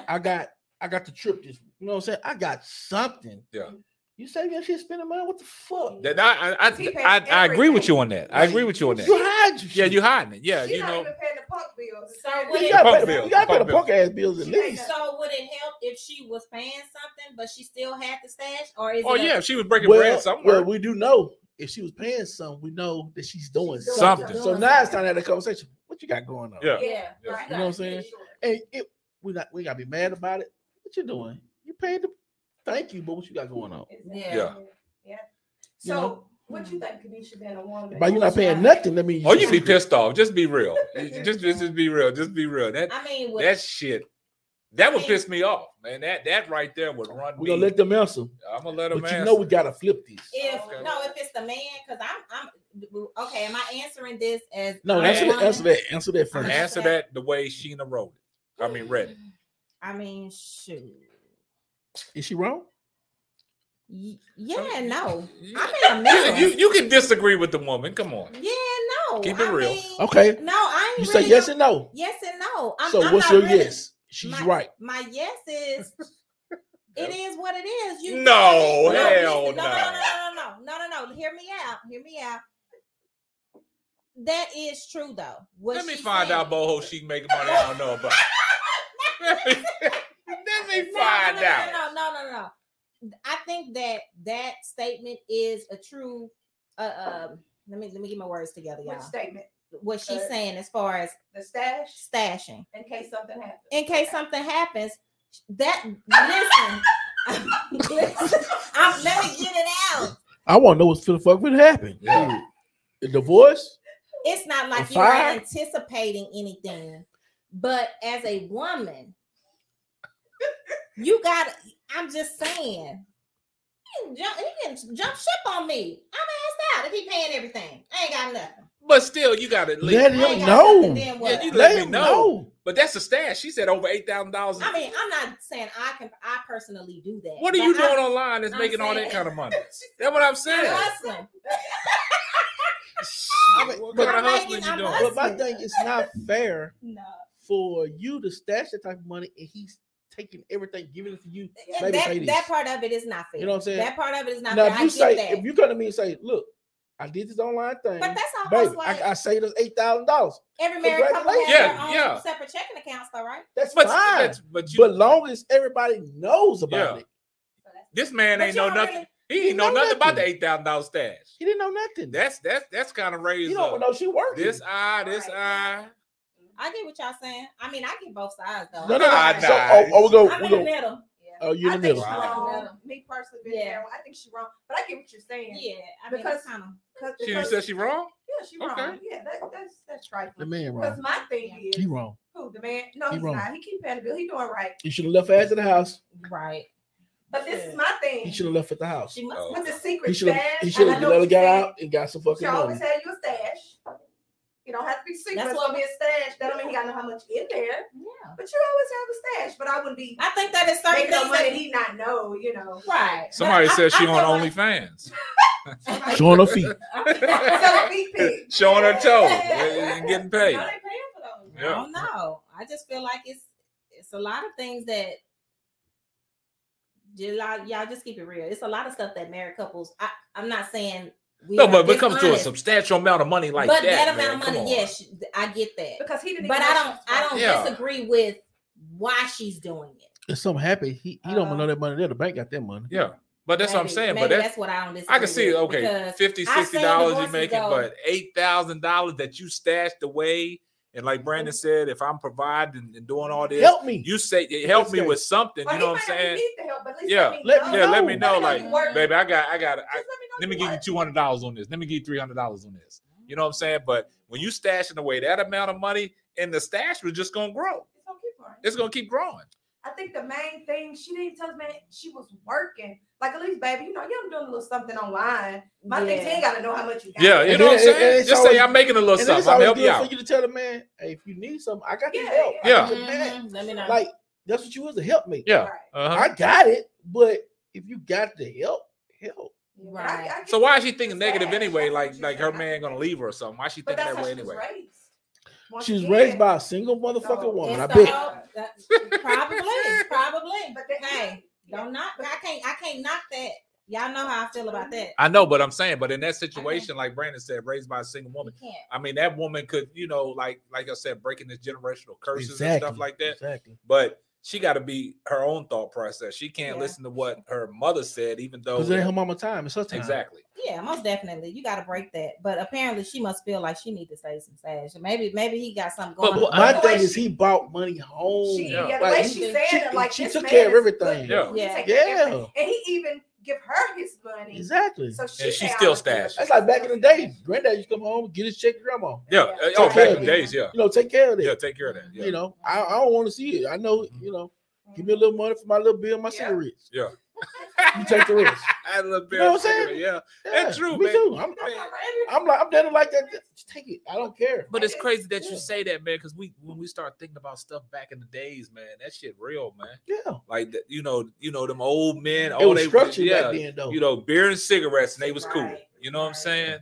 I (laughs) got I got the trip this you know what I'm saying? I got something. Yeah. You say your shit spending money? What the fuck? that I I, I, I, I agree with you on that. I agree with you on that. You hide your Yeah, shit. you hiding it. Yeah, She's you not know. even paying the punk bills. So You would it, gotta Punk pay the- bills, you gotta pay punk the punk ass bills at She ain't least. so would it help if she was paying something, but she still had the stash, or is Oh it a- yeah, if she was breaking Well, bread somewhere. well, we do know if she was paying something, we know that she's doing She's doing something. something. So now it's time to have a conversation. what you got going on? Yeah. Yeah, Yeah. right. You know what I'm saying? And it, we not we gotta be mad about it. What you doing? You paid the thank you, but what you got going on? Yeah. Yeah. Yeah. You So know? what you think, Kanisha, being a woman? By you're not paying nothing, that means Oh, you be pissed off. Just be real. (laughs) just, just, just be real. Just be real. That I mean, with, that shit. That would piss me off, man. That that right there would run We're gonna let them answer. I'm gonna let him But you answer. know we gotta flip these. if Okay. no, if it's the man, because I'm I'm okay. Am I answering this as No, answer a that, answer that, answer that first. Answer answer that the way Sheena wrote it. I mean, read it. I mean, shoot. Is she wrong? Y- Yeah, and no. You, I'm in the middle. you, you can disagree with the woman. Come on. Yeah, no. Keep it I real. mean, Okay. No, I ain't You say yes and no. Yes and no. I'm, so I'm what's not your really- yes? She's my, right. My yes is (laughs) it is what it is. You No, listen, hell listen, no, no, no. no, no, no, no, no, no. Hear me out. Hear me out. That is true though. What Let me find said. out boho she can make money I don't know about. (laughs) (laughs) let me, let me No, find no, out. No, no, no, no, no. I think that that statement is a true. Uh, um, let me let me get my words together, y'all. statement? What she's Uh, saying as far as The stash stashing, in case something happens. in case something happens. That listen, (laughs) listen I'm, let me get it out. I want to know what's the fuck would happen. Yeah. The divorce? It's not like you're anticipating anything, but as a woman, you got. I'm just saying. He can, jump, he can jump ship on me. I'm asked out if he paying everything. I ain't got nothing. But still, you got to Let leave. I him know. nothing, then what? Yeah, you Let let me him know. know. But that's a stash. She said over eight thousand dollars. I mean, I'm not saying I can. I personally do that. What are but you I- doing online that's I'm making all that kind of money? (laughs) That's what I'm I'm saying. hustling. (laughs) I mean, what but- kind I'm hustling making- you I'm doing? But my thing is not fair (laughs) No. for you to stash that type of money and he's taking everything, giving it to you. And Baby, that, that part of it is not fair. You know what I'm saying? That part of it is not now, fair. if I you get say, that. if you come to me and say, look, I did this online thing, but that's how baby, hustling. I, I saved us eight thousand dollars. Every married couple has Yeah, their own yeah. separate checking accounts, though, right? That's But, fine. but, but you, But long as everybody knows about Yeah. it, this man But ain't know nothing. really- he he ain't know know nothing about the eight thousand dollar stash. he didn't know nothing. That's that's that's kind of raised you don't up. know she working. This eye, this Right. eye. I get what y'all saying. I mean, I get both sides though. no, no, no. So, oh, oh, we go, I'm we in the go. middle. Yeah. Oh, you in I the think middle. she Wow. Me personally, Yeah. yeah. I think she's wrong. But I get what you're saying. Yeah, I mean, Because- that's kind of. Cause, She because- said she wrong. yeah, she wrong. Okay. Yeah, that, that's that's The trifling. man Because my thing is, He wrong. who the man? No, He he's wrong. not. He keep paying the bill. He doing right. You should have left her ass at the house. Right. But this Yeah. is my thing. He should have left at the house. She must. Oh. With the secret He should have. stash, He should have know let her what get out and got some She fucking always money. had you a stash. You don't have to be secret. That's It's what- gonna be a stash. That don't mean he got to know how much in there. Yeah. But you always have a stash. But I wouldn't be I think that is certain making things money that he not know. You know. Right. But Somebody I- said she I on feel like- OnlyFans. (laughs) Showing her feet. So feet pic. (laughs) Showing her toes (laughs) and getting paid. No, they paying for those. I don't know. I just feel like it's it's a lot of things that y'all, y'all just keep it real. It's a lot of stuff that married couples. I, I'm not saying we No, but when it comes to a substantial amount of money like but that, that, man, amount of money, yes, I get that. Because he didn't. But I don't I don't Yeah. disagree with why she's doing it. If something happened, he, he don't Uh, know that money there. The bank got that money. Yeah, but that's what I'm saying. maybe But that's that's what I don't I can see okay, because 50 I've 60 seen dollars you divorces making, go- but eight thousand dollars that you stashed away. And like Brandon Mm-hmm. said, if I'm providing and doing all this, Help me. you say it help me Okay. with something. Well, You know what I'm saying? need the help, but at least Yeah. let me know. Yeah, let me know. Let me Like, know baby, I got, I got, I, let me let me give you two hundred dollars on this. Let me give you three hundred dollars on this. You know what I'm saying? But when you stashing away that amount of money, and the stash was just gonna grow. It's gonna keep growing. It's gonna keep growing. I think the main thing she didn't tell us, man, she was working. Like at least, baby, you know, you're doing a little something online. My thing, Yeah. he ain't gotta know how much you got. Yeah, you And know what I'm then- and- saying? and it's Just say always- I'm making a little And then something. I'm helping you out. for you to tell the man, hey, if you need something, I got the Yeah, help. I yeah. got your back. Mhm, Let me know. Like that's what you was to help me. Yeah. Right. Uh-huh. I got it, but if you got the help, help. Yeah, but I- I Right. So why is she thinking negative bad. anyway? Like like her man gonna leave her or something? Why she But thinking that way anyway? raised. Once She was again, raised by a single motherfucking So, woman. I bet. all- probably, probably. But that- Hey, don't knock. I can't. I can't knock that. Y'all know how I feel about that. I know, but I'm saying, but in that situation, like Brandon said, raised by a single woman. I mean, that woman could, you know, like like I said, breaking this generational curses and stuff like that. Exactly. But she got to be her own thought process. She can't Yeah. listen to what her mother said, even though Because it ain't her mama time. It's her time. exactly. Yeah, most definitely. You got to break that. But apparently, she must feel like she need to say some sash. Maybe, maybe he got something But going. what- on. My thing way is he brought money home. She, Yeah. yeah, the Like, way he- she said she- it, like she took care of everything. good. Yeah. Yeah. take care of Yeah. and he even give her his money. Exactly. So she And she still all the bills. stashed. That's like back in the day. Granddad used to come home, get his check to grandma. Yeah. Yeah. Oh, back in the days, yeah. You know, take care of it. Yeah, take care of that. Yeah. You know, I, I don't want to see it. I know, you mm-hmm. know, give me a little money for my little bill, my Yeah. cigarettes. Yeah. (laughs) You take the risk. (laughs) I had a little bit know what of I'm saying? cigarette, yeah. Yeah, That's true, Me man. too. I'm, Man, I'm like, I'm dead like that. Just take it. I don't care. But it's crazy that you say that, man, because we when we start thinking about stuff back in the days, man, that shit real, man. Yeah. Like that, you know, you know, them old men, It all was they structured yeah, back then, though. you know, beer and cigarettes, and they was cool. You know what I'm saying?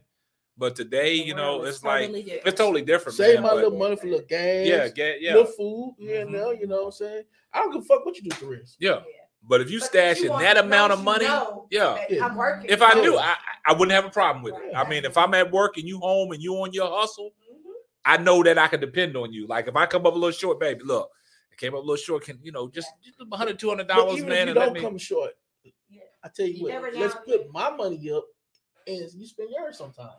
But today, you know, is it's like different. it's totally different. Save man, my but- little money for little gas. yeah, get, yeah, Little food Yeah, and Mhm. there. You know what I'm saying? I don't give a fuck what you do for rest. yeah. But if you But stash you in that amount of money, know yeah. I'm working. If I Yeah. knew, I, I wouldn't have a problem with it. I mean, if I'm at work and you home and you on your hustle, Mhm. I know that I can depend on you. Like if I come up a little short, baby, look, I came up a little short. Can you know just, just 100 200 dollars, man, if you and don't me. come short, Yeah. I tell you You what, let's know. put my money up and you spend yours sometime.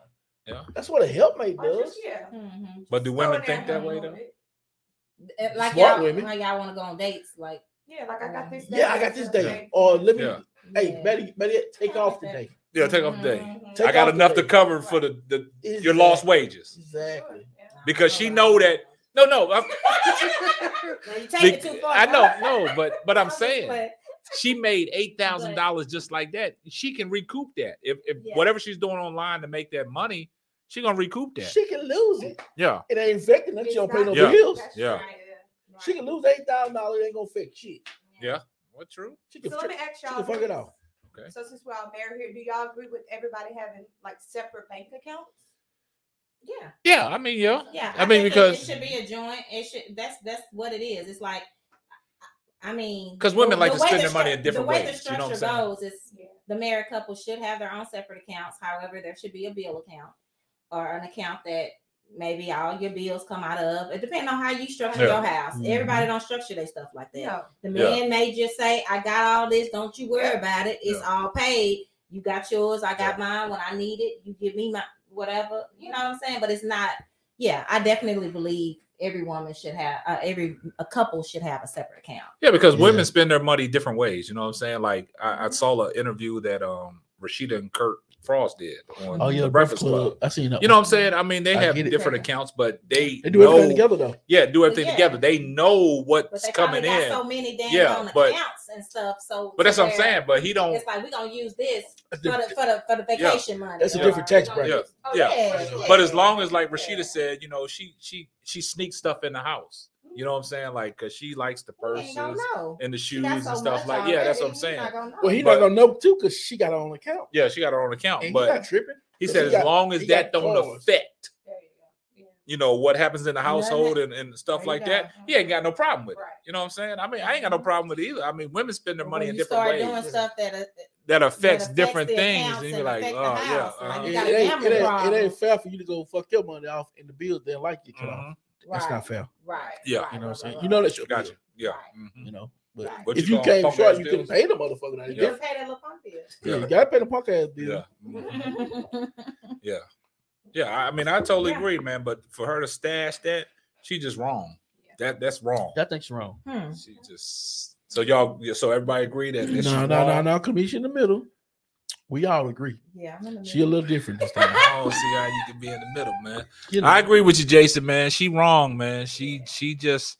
Yeah. That's what a helpmate does. just, yeah. Mhm. But do women it think that way though? little. Like Smart y'all, women. like y'all want to go on dates, like Yeah, like I got this. Day Yeah, I got this this day. Or let me, Yeah. hey, yeah. better, better take off like that. today. Yeah, take off the day. Mhm. Take I got off enough to today. cover for the, the your lost wages Exactly. Because she know that. No, no, I'm, (laughs) Now, you take it too far. I know, no, but but I'm (laughs) saying she made (laughs) eight thousand dollars just like that. She can recoup that if if Yeah. whatever she's doing online to make that money, she gonna recoup that. She can lose it. Yeah, It ain't affecting that. She It's don't pay no Yeah. bills. That's Yeah. Right. She can lose eight thousand dollars. It ain't gonna fix shit. yeah. What true? She can, So let me ask y'all. can fuck it this. off. Okay. So since we're all married here, do y'all agree with everybody having like separate bank accounts? Yeah, Yeah, I mean, yeah. yeah. I mean, because- it should be a joint. It should. That's that's what it is. It's like, I mean, because women the- like the to spend the their money in different the way ways, The you know what I'm saying? goes is Yeah. the married couple should have their own separate accounts. However, there should be a bill account or an account that maybe all your bills come out of. It depends on how you structure Yeah. your house. Mhm. Everybody don't structure their stuff like that. No. The Yeah. man may just say, "I got all this. Don't you worry Yeah. about it. It's all paid. You got yours. I got mine. When I need it, you give me my whatever. You know what I'm saying? But it's not. Yeah, I definitely believe every woman should have. Uh, every a couple should have a separate account. Yeah, because Yeah. women spend their money different ways. You know what I'm saying? Like I, I saw an interview that um Rasheeda and Kirk Frost did on Oh yeah, the the Breakfast Club. I seen that. You know what I'm saying? I mean, they I have get it. different accounts, but they They do know, everything together though. Yeah, do everything Yeah. together. They know But what's they coming got in. so many damn Yeah, on but- accounts and stuff. So, but that's what I'm saying. But he don't. It's like we're gonna use this (laughs) for the for the for the vacation money. That's a or different we tax bracket. use- Oh, Yeah. Yeah, But as long as like Yeah. Rasheeda said, you know, she she she sneaks stuff in the house. You know what I'm saying? Like, cause she likes the We purses ain't gonna know. and the shoes got and so stuff much like. Yeah, that's what I'm saying. he not gonna know. Well, he But- not gonna know too because she got her own account. Yeah, she got her own account, And he but not tripping. he 'cause said he as got- long as that don't cars. affect you. Yeah. you know what happens in the household and, and stuff like go. that, he ain't got no problem with it. You know what I'm saying? I mean, I ain't got no problem with it either. I mean, women spend their money when in you different start ways doing stuff that uh, that affects affects different things, and you're like, oh yeah, uh-huh. you It, got it a ain't, it, ain't, it ain't fair for you to go fuck your money off in the bills then like you cut off. Mhm. That's not fair. right, Yeah. right, You know what I'm saying? You know right. that's your Gotcha. bill, Yeah. Right. mhm. You know, but Right. What if you you call came short, ass you could bills? have the motherfucker. That You Yeah. gotta pay that little pump bill. Yeah, Yeah. you gotta pay the punk ass bill. Yeah. Mhm. Yeah. Yeah. I I mean, I totally Yeah. agree, man. But for her to stash that, she just wrong. Yeah. That that's wrong. That thing's wrong. Hmm. She just so y'all so everybody agree that No, that no, no, wrong? no. Kanisha in the middle. We all agree. Yeah, I'm in the She a little different this (laughs) time. I don't see how you can be in the middle, man. You know, I agree with you, Jason, man. She wrong, man. She she just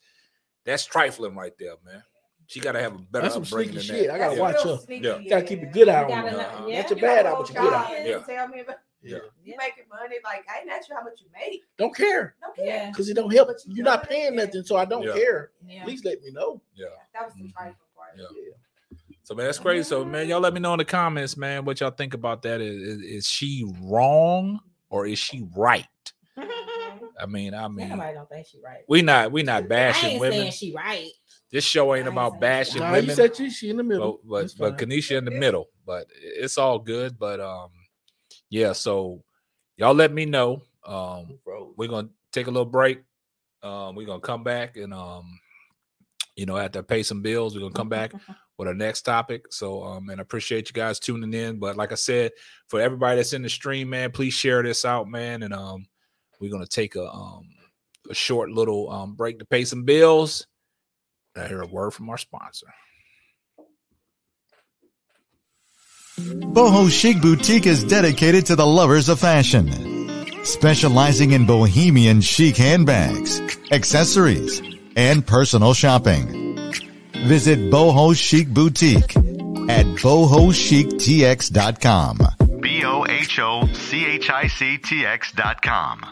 that's trifling right there, man. She gotta have a better That's some upbringing sneaky than shit. that. I gotta That's watch her. sneaky, Yeah. You gotta keep a good eye on her. know- Uh-huh. yeah. Not your bad gotta eye, hold but your good y'all eye. in Yeah. Tell me about Yeah. you making money. Like I ain't ask you how much you make. Don't care Don't care. Yeah, because it don't help. But you You're not paying that- nothing, so I don't Yeah. care. yeah. At least let me know. Yeah. That was the Mhm. trifling part. Yeah. Yeah. So man, that's crazy. So man, y'all let me know in the comments, man, what y'all think about that. Is is, is she wrong or is she right? (laughs) I mean, I mean, Nobody don't think she right. we not we not I bashing ain't women. saying she right. This show I ain't ain't about saying she bashing Nah, women. you said she, she in the middle. but but, but. Kanisha in the middle. But it's all good. But um, yeah. So y'all let me know. Um, we're gonna take a little break. Um, we're gonna come back and um, you know, after I pay some bills, we're gonna come back (laughs) with our next topic. So, um, and I appreciate you guys tuning in. But like I said, for everybody that's in the stream, man, please share this out, man. And um, we're gonna take a um a short little um break to pay some bills. I hear a word from our sponsor. Boho Chic Boutique is dedicated to the lovers of fashion, specializing in bohemian chic handbags, accessories, and personal shopping. Visit Boho Chic Boutique at bohochictx.com. B O H O C H I C T X.com.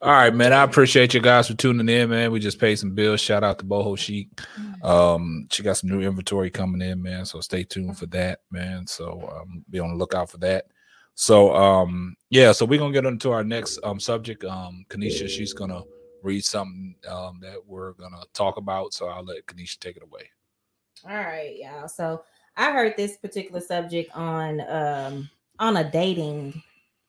All right, man. I appreciate you guys for tuning in, man. We just paid some bills. Shout out to Boho Chic. Um, she got some new inventory coming in, man. So stay tuned for that, man. So um, be on the lookout for that. So um, yeah, so we're gonna get into our next um subject. Um, Kanisha, she's gonna read something um that we're gonna talk about. So I'll let Kanisha take it away. All right, y'all. So I heard this particular subject on um on a dating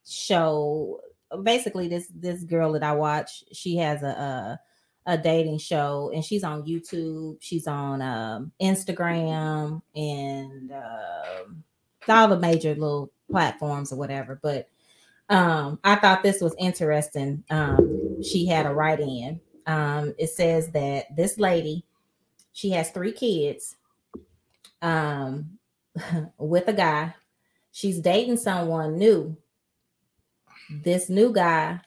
show. Basically, this this girl that I watch, she has a a, a dating show, and she's on YouTube. She's on um, Instagram and um, all the major little platforms or whatever. But um, I thought this was interesting. Um, she had a write in. Um, it says that this lady, she has three kids um, (laughs) with a guy. She's dating someone new. This new guy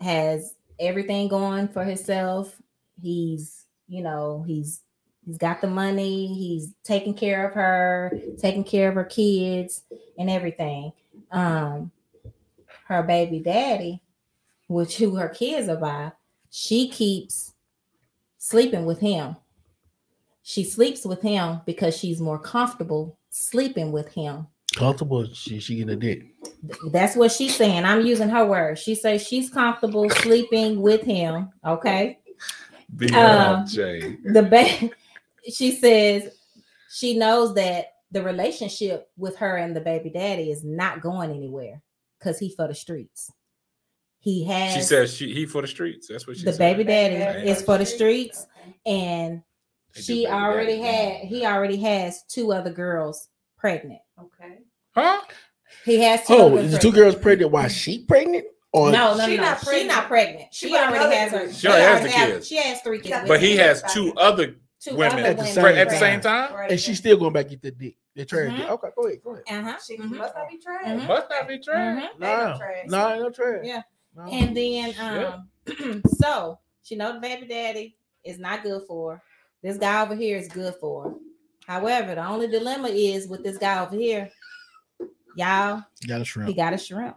has everything going for himself. He's, you know, he's he's got the money, he's taking care of her, taking care of her kids and everything. Um her baby daddy, which who her kids are by, she keeps sleeping with him. She sleeps with him because she's more comfortable sleeping with him. Comfortable, she she get a dick. That's what she's saying. I'm using her words. She says she's comfortable sleeping with him. Okay. Um, Jay. The (laughs) ba- she says she knows that the relationship with her and the baby daddy is not going anywhere because he for the streets. He has She says she he for the streets. That's what she the said. baby daddy is for the streets, and she already daddy. had he already has two other girls pregnant. Okay. Huh? He has two. Oh, other is the two girls pregnant while she pregnant? Or No, no, She no, not she's pregnant. not pregnant. She, She already has her. two. She already has the have- kids. She has three kids. But But he has two other two women other At the same at the same time. Right. and she's still going back get the dick. The trash Mhm. dick. Okay, go ahead, go ahead. Uh-huh. She mhm. must not be trash. Mhm. Must not be true. Mhm. Ain't No, no trash. no, ain't no trash. Yeah. No. And then Yeah. um (clears throat) so she know the baby daddy is not good for her. This guy over here is good for her. However, the only dilemma is with this guy over here, y'all, got a shrimp. he got a shrimp.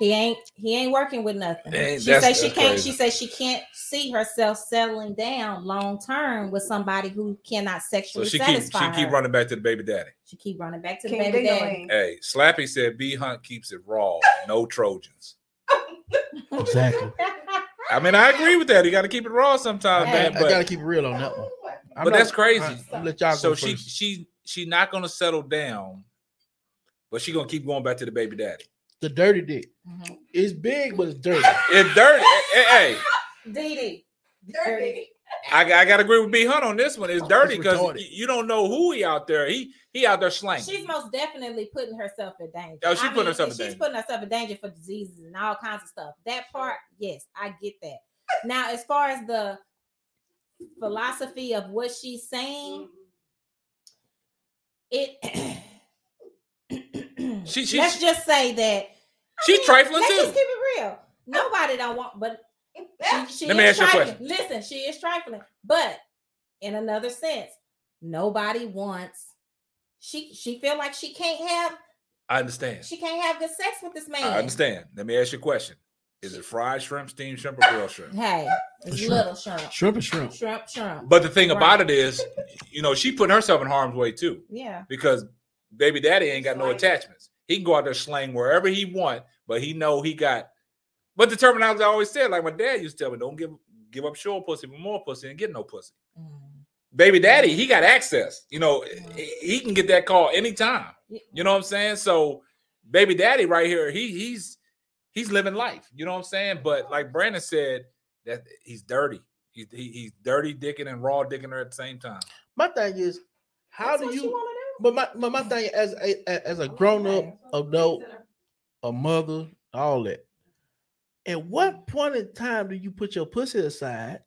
He ain't he ain't working with nothing. Ain't- she that's- says she can't crazy. she says she can't see herself settling down long term with somebody who cannot So sexually she keep satisfy she keep running back to the baby daddy. She keep running back to the King baby daddy. Hey, Slappy said B Hunt keeps it raw, no Trojans. Exactly. I mean, I agree with that. You got to keep it raw sometimes, Hey. man. I gotta keep it real on that one. I'm but not- that's crazy. I- I'll let y'all so go she first. she she not gonna settle down, but she gonna keep going back to the baby daddy. The dirty dick. Mhm. It's big, but it's dirty. It's dirty. hey, hey, Dee Dee. Dirty. I, I gotta agree with B Hunt on this one. It's dirty because retarded. you don't know who he out there. He he out there slanging. She's most definitely putting herself in danger. Oh, she I putting mean, herself in she's danger. putting herself in danger for diseases and all kinds of stuff. That part, yes, I get that. Now, as far as the philosophy of what she's saying, it (clears throat) She- she- let's just say that She's trifling too. let's just keep it real. Nobody don't want, but she, she Let me is ask you a trifling. Listen, she is trifling, but in another sense, nobody wants. She she feel like she can't have I understand. she can't have good sex with this man. I understand. Let me ask you a question. Is it fried shrimp, steamed shrimp, or grilled shrimp? Hey, it's Shrimp. little shrimp, Shrimp is shrimp. shrimp, shrimp. But the thing about it is, you know, she putting herself in harm's way too Yeah, because baby daddy ain't got no attachments. He can go out there slang wherever he want, but he know he got. But the terminology I always said, like my dad used to tell me, don't give give up short pussy for more pussy and get no pussy. Mm. Baby daddy, he got access. You know, Mhm. he- he can get that call anytime. You know what I'm saying? So, baby daddy right here, he he's he's living life. You know what I'm saying? But like Brandon said, that he's dirty. He, he, he's dirty dicking and raw dicking her at the same time. My thing is, how That's do what you? But my, my my thing as a- as a grown up adult, a mother, all that. At what point in time do you put your pussy aside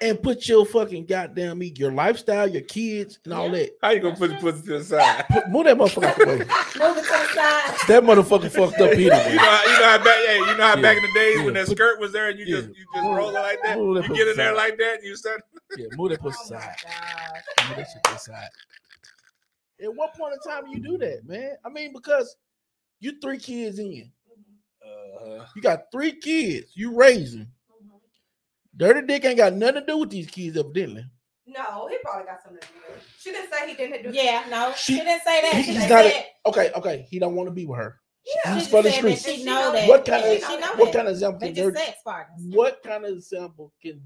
and put your fucking goddamn me, your lifestyle, your kids, and all that? How you gonna put the pussy to the side? Put, move that motherfucker out the way. Move it to the side. That motherfucker fucked up you know, how- you know how back, hey, you know how Yeah. back in the days when that skirt was there and you Yeah. just you just roll it like that. Move You pussy get in there aside. like that, and you start. Yeah, move that pussy Oh my aside. Move that shit to the side. At what point in time do you do that, man? I mean, because you three kids in, Uh, you got three kids, you raising. Dirty Dick ain't got nothing to do with these kids, evidently. No, he probably got something to do with it. She didn't say he didn't do Yeah, no, she, She- didn't say that. She He's just not a- Okay, okay, he don't want to be with her. Yeah. He's she for the said streets. she know that. What kind of she what that. kind of example They can just Dirty, sex partners. what kind of example can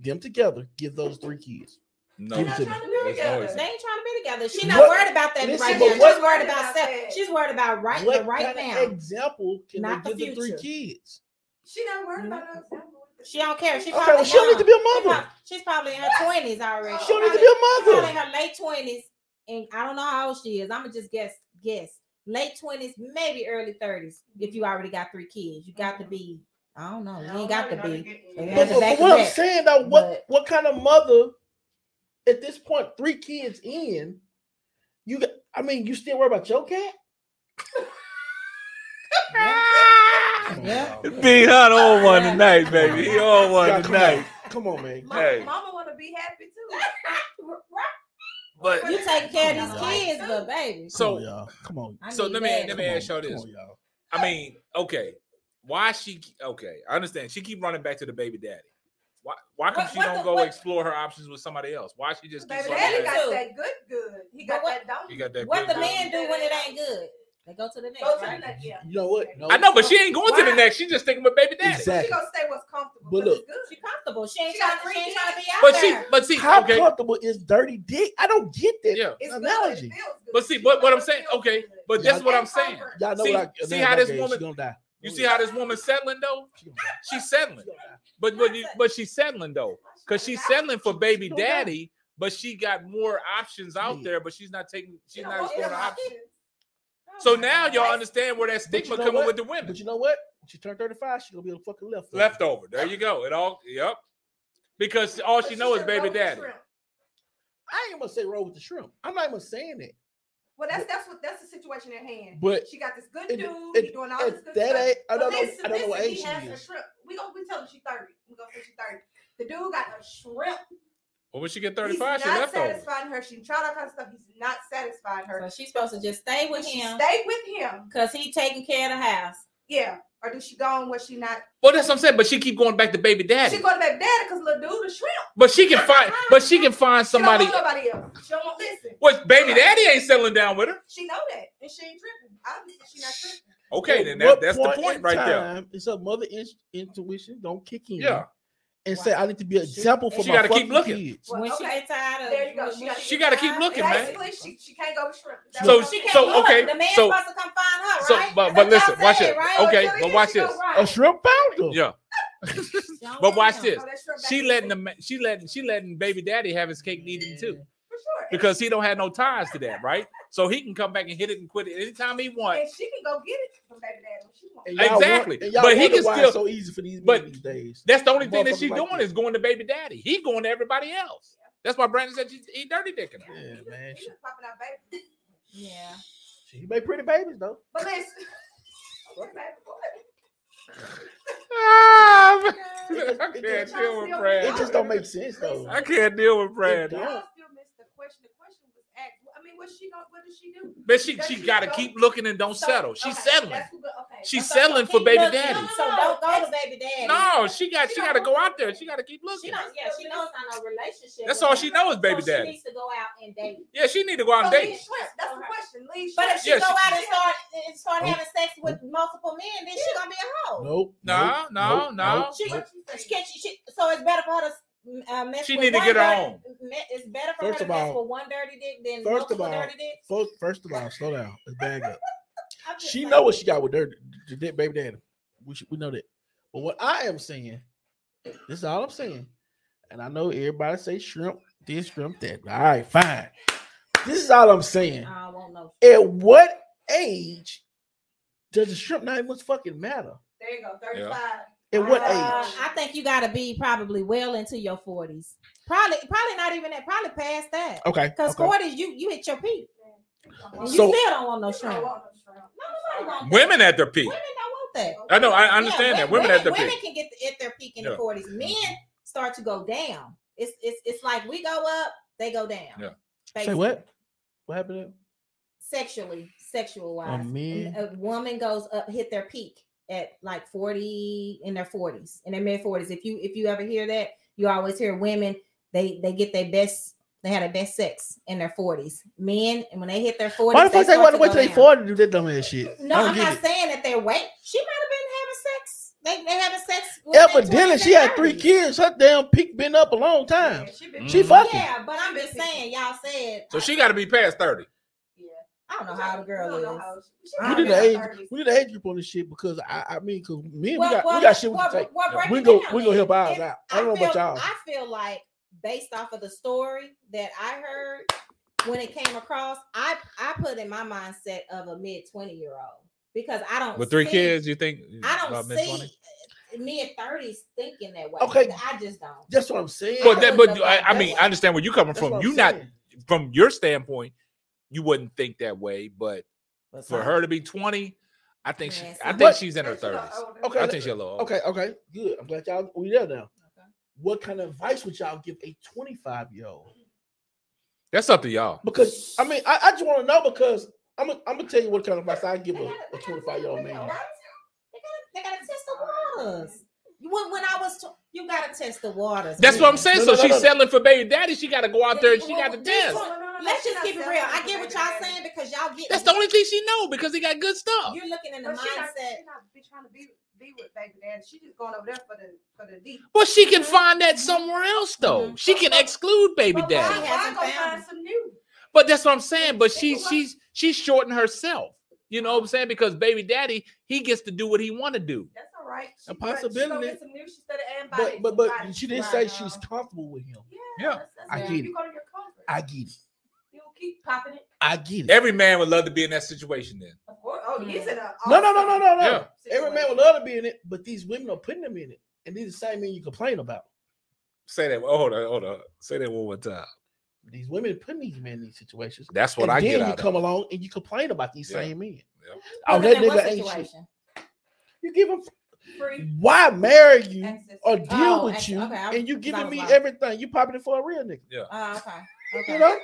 them together give those three kids? no, Give They're it not to me. trying to be together. example. They ain't trying to be together. She What- not worried about that listen, right now. what- She's worried about about sex. She's worried about right what the right kind now. of example can Not they the give the three kids? She not worried about no example. She don't care. She Okay, probably well, she don't need to be a young. She mother. She's probably in her twenties already. She don't need to probably- be a mother. probably in her late twenties, and I don't know how old she is. I'm gonna just guess. Guess late twenties, maybe early thirties. If you already got three kids, you got to be. I don't know. You ain't got to be. But, Yeah, the but what of I'm that. saying though, what But- what kind of mother at this point, three kids in, you got I mean, you still worry about your cat? (laughs) Yeah. Big Hunt on one tonight, baby. He on God, one come, tonight. on. come on, man. Mama, Hey. mama want to be happy too. But You take care of these kids, but baby. Come So- on, y'all. Come on. So need let me that. let me Come ask y'all this. come on, y'all. I mean, okay, why she? Okay, I understand. She keep running back to the baby daddy. Why? Why come What- she what don't the- go what- explore her options with somebody else? Why she just keep Baby running daddy back? got that good, good. He got what- that don't. He got that. What good the good. men do when it ain't good? They go to the next. Go to the next, yeah. You know what? No. I know, but she ain't going to the next. She just thinking with baby daddy. Exactly. She gonna stay what's comfortable. But look, it's good. She comfortable. She ain't She trying. To, she ain't trying to be out But see, there. but see, How okay, comfortable is dirty dick? I don't get that yeah. It's good. analogy. It good. But see, She what what I'm saying, okay, but Yeah, that's what I'm saying. Y'all know See- what I see now how this gay, woman- she gonna die. You see how this woman's settling though? She gonna die. She's settling, She gonna die. but but you, but she's settling though, because she's settling for baby She gonna die. daddy, but she got more options out there, but she's not taking, she's not don't exploring want options. Options. So now y'all understand where that But you stigma know coming what? with the women. But you know what? When she turned 35, she gonna be a fucking left. Leftover. There you go. It all. Yep. Because all But she knows is baby daddy. I ain't gonna say roll with the shrimp. I'm not even saying it. Well, that's that's what that's the situation at hand. But she got this good it- dude. it- he doing all At this good that stuff. age, I don't know. listen, I don't know what listen, age she has a is. shrimp. We gonna we tell him she's thirty. We gonna say she's thirty. The dude got a shrimp. Well, would she get He's 35, she not leftover. satisfying her. She tried all kinds of stuff. He's not satisfying her. So she's supposed to just stay with She him stay with him. because he taking care of the house. Yeah. Or do she go on where she not? Well, that's what I'm saying. But she keep going back to baby daddy. She go to baby daddy because little dude is shrimp. But she can find. (laughs) But she can find somebody. She don't want nobody else. She don't want listen. What baby daddy ain't settling down with her. She know that, and she ain't tripping. Obviously, she not tripping. Okay, At then that, that's the in point right there. It's a mother in- intuition. Don't kick in. Yeah. And say I need to be an example for my kids. She my gotta keep fucking looking. kids. Well, when she okay. get tired of, There you go. She gotta She got to keep tired- looking, man. Basically, she, she can't go shrimp. That's So- She I'm can't so, look. okay, The man's so- supposed to come find her, So, right? but but listen, watch said, it. right? Okay, but here watch this. right. A shrimp pounder. Yeah, (laughs) but watch this. Throw that shrimp back She letting the the she letting she letting baby daddy have his cake and eat it too For sure. because he don't have no ties to that, right? So he can come back and hit it and quit it anytime he wants. and she can go get it from baby daddy when she wants. And Exactly. want- But he wonder can still- it's so easy for these men but- these days. That's the only thing that Motherfuckers she's like doing is going to baby daddy. He going to everybody else. That's why Brandon said she he dirty dicking her. Yeah, He man. he just popping out baby. Yeah. She make pretty babies though. But listen. (laughs) Okay. Ah. It (laughs) I can't deal with Brad. It just don't make sense though. I can't deal with Brandon. Y'all still missed the question. The question was asked. I mean, what's she going what does she do? But she Does she she got to go- keep looking and don't So, settle. She's okay, settling. who okay. She's So- so settling for baby looking. daddy. So don't go to baby daddy. No, she got she got to go out there. She got to keep looking. She looking. knows, yeah, she knows not no relationship. That's all she knows, baby so daddy. She needs to go out and date. Yeah, she need to go out and So date. That's the question. Leave But if she Yeah, go she- out and start and start Nope. having sex with multiple men, then she gonna be a hoe. Nope. No, no, no. She, she, can't- she, she, so it's better for her to uh, mess She with need to get her dirty- own. me- It's better for First her of to mess all- with one dirty dick than First of all, dirty dicks. First, first of all, slow down. Let's bag up. (laughs) She saying. know what she got with her the dick baby daddy. We should, we know that. But what I am saying, this is all I'm saying, and I know everybody say shrimp this, shrimp that. All right, fine. This is all I'm saying. I won't know. At what age does the shrimp not even fucking matter? There you go, 35. At what Uh, age? I think you got to be probably well into your forties. Probably, probably not even that. Probably past that. Okay. Because okay. forties, you you hit your peak. And you So- still don't want no shrimp. No, want no shrimp. nobody want that. Women at their peak. Women don't want that. I know. I Yeah, understand that. wo- Women at their women peak. Women can get at their peak in Yeah. the forties. Men start to go down. It's it's it's like we go up, they go down. Yeah. Say what? What happened? Sexually, sexual wise, man. a woman goes up, hit their peak at like 40 in their 40s in their mid 40s if you if you ever hear that you always hear women they they get their best they had their best sex in their 40s men and when they hit their 40s why the fuck they want to wait till they 40 to do that dumb ass shit? No i'm not it. saying that they're wait. she might have been having sex. They, they having sex evidently she had three kids. Her damn peak been up a long time. yeah, she, been, she mm-hmm. fucking. yeah but i'm just saying y'all said so I, she got to be past 30 I don't know how the girl We is. she- she We We might need be the in age. 30s. We need the age group on this shit because I, I mean, because me and Well, we got well, we got shit we well, can take. well, We it go down we gonna help ours out. I don't know feel, about y'all. I feel like based off of the story that I heard when it came across, I I put in my mindset of a mid twenty year old because I don't With three see- kids, you think? I don't mid-twenties? see mid thirties thinking that way. Okay. I just don't. That's what I'm saying. But that, but I, I mean. I understand where you're coming That's from. what I'm You not saying. from your standpoint, you wouldn't think that way, but But for some- her to be 20, I think she, I think But- she's in her She's a little 30s. Okay, I think she's a little older. Okay, okay, good. I'm glad y'all we there now. Okay. What kind of advice would y'all give a 25 year old? That's up to y'all. Because I mean, I, I just want to know because I'm gonna I'm gonna tell you what kind of advice I give a, a 25 year old gotta- man. They gotta, they gotta test the waters. When, when I was, t- you gotta test the waters. That's what I'm saying. No, so no, no, she's no. settling for baby daddy. She got to go out there and she got to Well, test. Let's just keep it real. I get what y'all saying because y'all get That's the only thing she know because he got good stuff. You're looking in the But she not, mindset. she not be trying to be be with baby daddy. She just going over there for the for the D. Well, she can find that somewhere else though. Mhm. She can exclude baby But daddy. why- Why hasn't go find some new? But that's what I'm saying. But she's Think she's she's shorting herself. You know what I'm saying? Because baby daddy, he gets to do what he want to do. That's all right. She, A but she possibility. gonna some new. She started adding But but but she didn't Right, say she's comfortable with him. Yeah, Yeah, that's, that's I it. get You it. go to your comfort. I get it. You don't keep popping it. I get it. Every man would love to be in that situation then. Of course. Oh, mm. he's in a No, no, no, no, no, no. Yeah. Every man would love to be in it, but these women are putting them in it, and these are the same men you complain about. Say that. Oh, hold on, hold on. Say that one more time. These women putting these men in these situations. That's what and I then get you out of come it. along and you complain about these Yeah. same men. Yeah. Oh, that them in what nigga ain't shit. You give them free why marry you access. or deal Oh, with actually, you okay, and you giving me everything? You popping it for a real nigga. Oh, okay. Okay. You know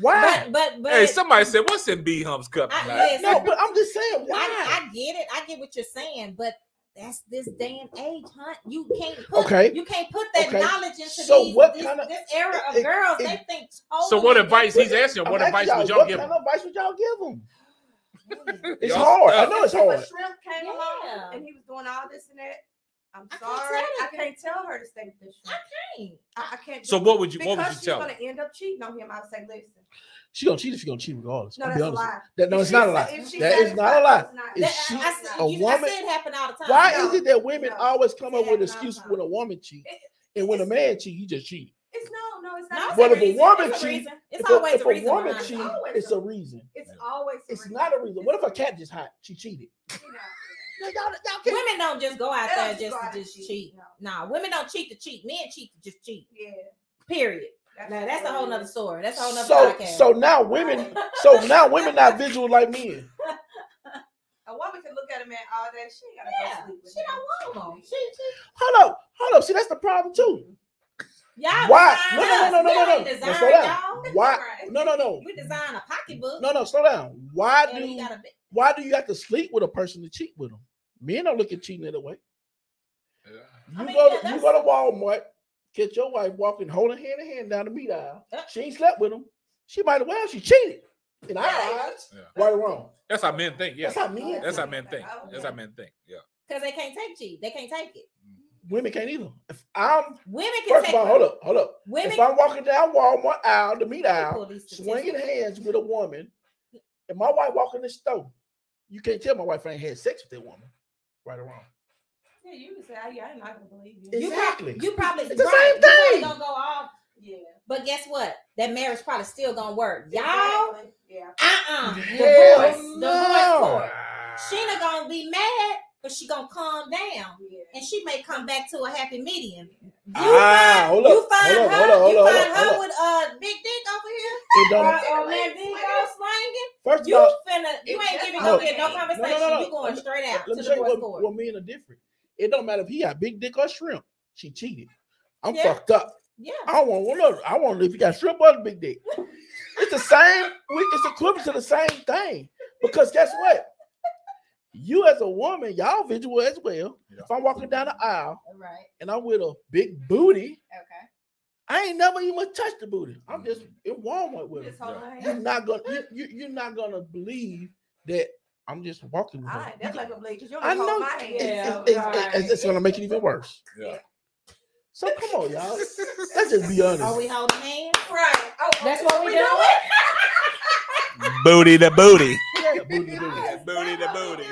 why? But but but Hey, somebody said, "What's in B Hunt's cup I- tonight?" listen, no, but I'm just saying why. I, I get it. I get what you're saying, but that's this day and age, huh? You can't put Okay. you can't put that Okay. knowledge into So these, what this, kinda- this era of it- girls. it- they think totally So what advice he's asking? I'm What asking advice would y'all what give kind him? of advice would y'all give them? (sighs) It's Y'all- hard. I know it's If a hard. shrimp came Yeah. along and he was doing all this and that, I'm I can't sorry. tell I can't tell her to stay with this shrimp. Can't. I, I can't. So what would you- what would Because you she's tell her? gonna end up cheating on him. I would say, listen. She gonna cheat if she gonna cheat regardless. No, I'll that's a lie. That no, If it's not a sa- lie. That is not a lie. it's not. It's That- she- I, I, a you, I woman- see it happen all the time. Why No. is it that women No. always come up with no, excuse when a woman cheat, It- and when a man cheat, he just cheat? It's no, no, it's not. it's But if a reason. woman It's a cheat- It's if a, always if a a reason. woman behind it. cheat, it's a- a reason. It's always. It's not a reason. What if a cat just hot? She cheated. You know, No, y'all, y'all can't. Women don't just go out there just just to just cheat. cheat. No. Nah, women don't cheat to cheat. Men cheat to just cheat. Yeah. Period. Now that's a whole it nother story. That's a whole nother So, podcast. so now women, (laughs) so now women not visual like men. A woman can look at a man all day. She ain't gotta yeah, go sleep with she him. don't want them. She, she, Hold up, hold up. See, that's the problem too. Y'all Why? design No, no, no, no, no, no. No, design slow down. y'all. Why? No, no, no, We design a pocketbook. no, no. Slow down. Why and we do got a bit. why do you have to sleep with a person to cheat with them? Men don't look at cheating that way. You I mean, go, yeah, you go to Walmart, catch your wife walking, holding hand in hand down the meat aisle. Yeah. She ain't slept with him. She might have well, she cheated. In our Yeah. eyes, Yeah. right or wrong. That's how men think. Yeah, That's how men. Oh, that's how men think. Oh, That's how men think. Yeah. Because they can't take cheat. They can't take it. Women can't either. If I'm Women can first take of all, hold up, hold up. Women If I'm walking down Walmart aisle, the meat Let me aisle, swinging hands with a woman, and my wife walking the store, you can't tell my wife I ain't had sex with that woman, right or wrong. Yeah, you can say, "Oh, yeah, I'm not gonna believe you." You Exactly. probably, you probably, It's the right, same you probably thing. gonna go off. Yeah. But guess what? That marriage probably still gonna work. Y'all, Exactly. Yeah. uh-uh. Hell Divorce. no. Divorce court. Sheena gonna be mad, but she gonna calm down. Yeah. And she may come back to a happy medium. You Ah, find, hold up, you find hold up, her, hold up, hold you find her with uh big dick over here, It or, don't, or man dick go slanging. first of You all, finna, you ain't giving just no, don't- no no, conversation. no, no, no. You going straight out let to me the show you divorce what, court. what men are different. It don't matter if he got big dick or shrimp. She cheated. I'm Yeah. fucked up. Yeah. I don't want one of I want to know if you got shrimp or big dick. It's the same. we- It's equivalent to the same thing. Because guess what? You as a woman, y'all visual as well. Yeah. If I'm walking down the aisle Right. and I'm with a big booty, Okay. I ain't never even touched the booty. I'm just mm-hmm. in Walmart with Just her. hold You're not gonna you, you, you're not gonna believe that I'm just walking with her. I definitely gonna believe because you I don't know. hold my It's, hand. it's, it's, it's, it's gonna make it even worse. Yeah. So come on, y'all. (laughs) Let's just be honest. Are we holding hands? Right. Oh, That's oh, what we do doing. it. (laughs) Booty to booty. Yeah, booty, (laughs) booty. Yeah, booty to booty.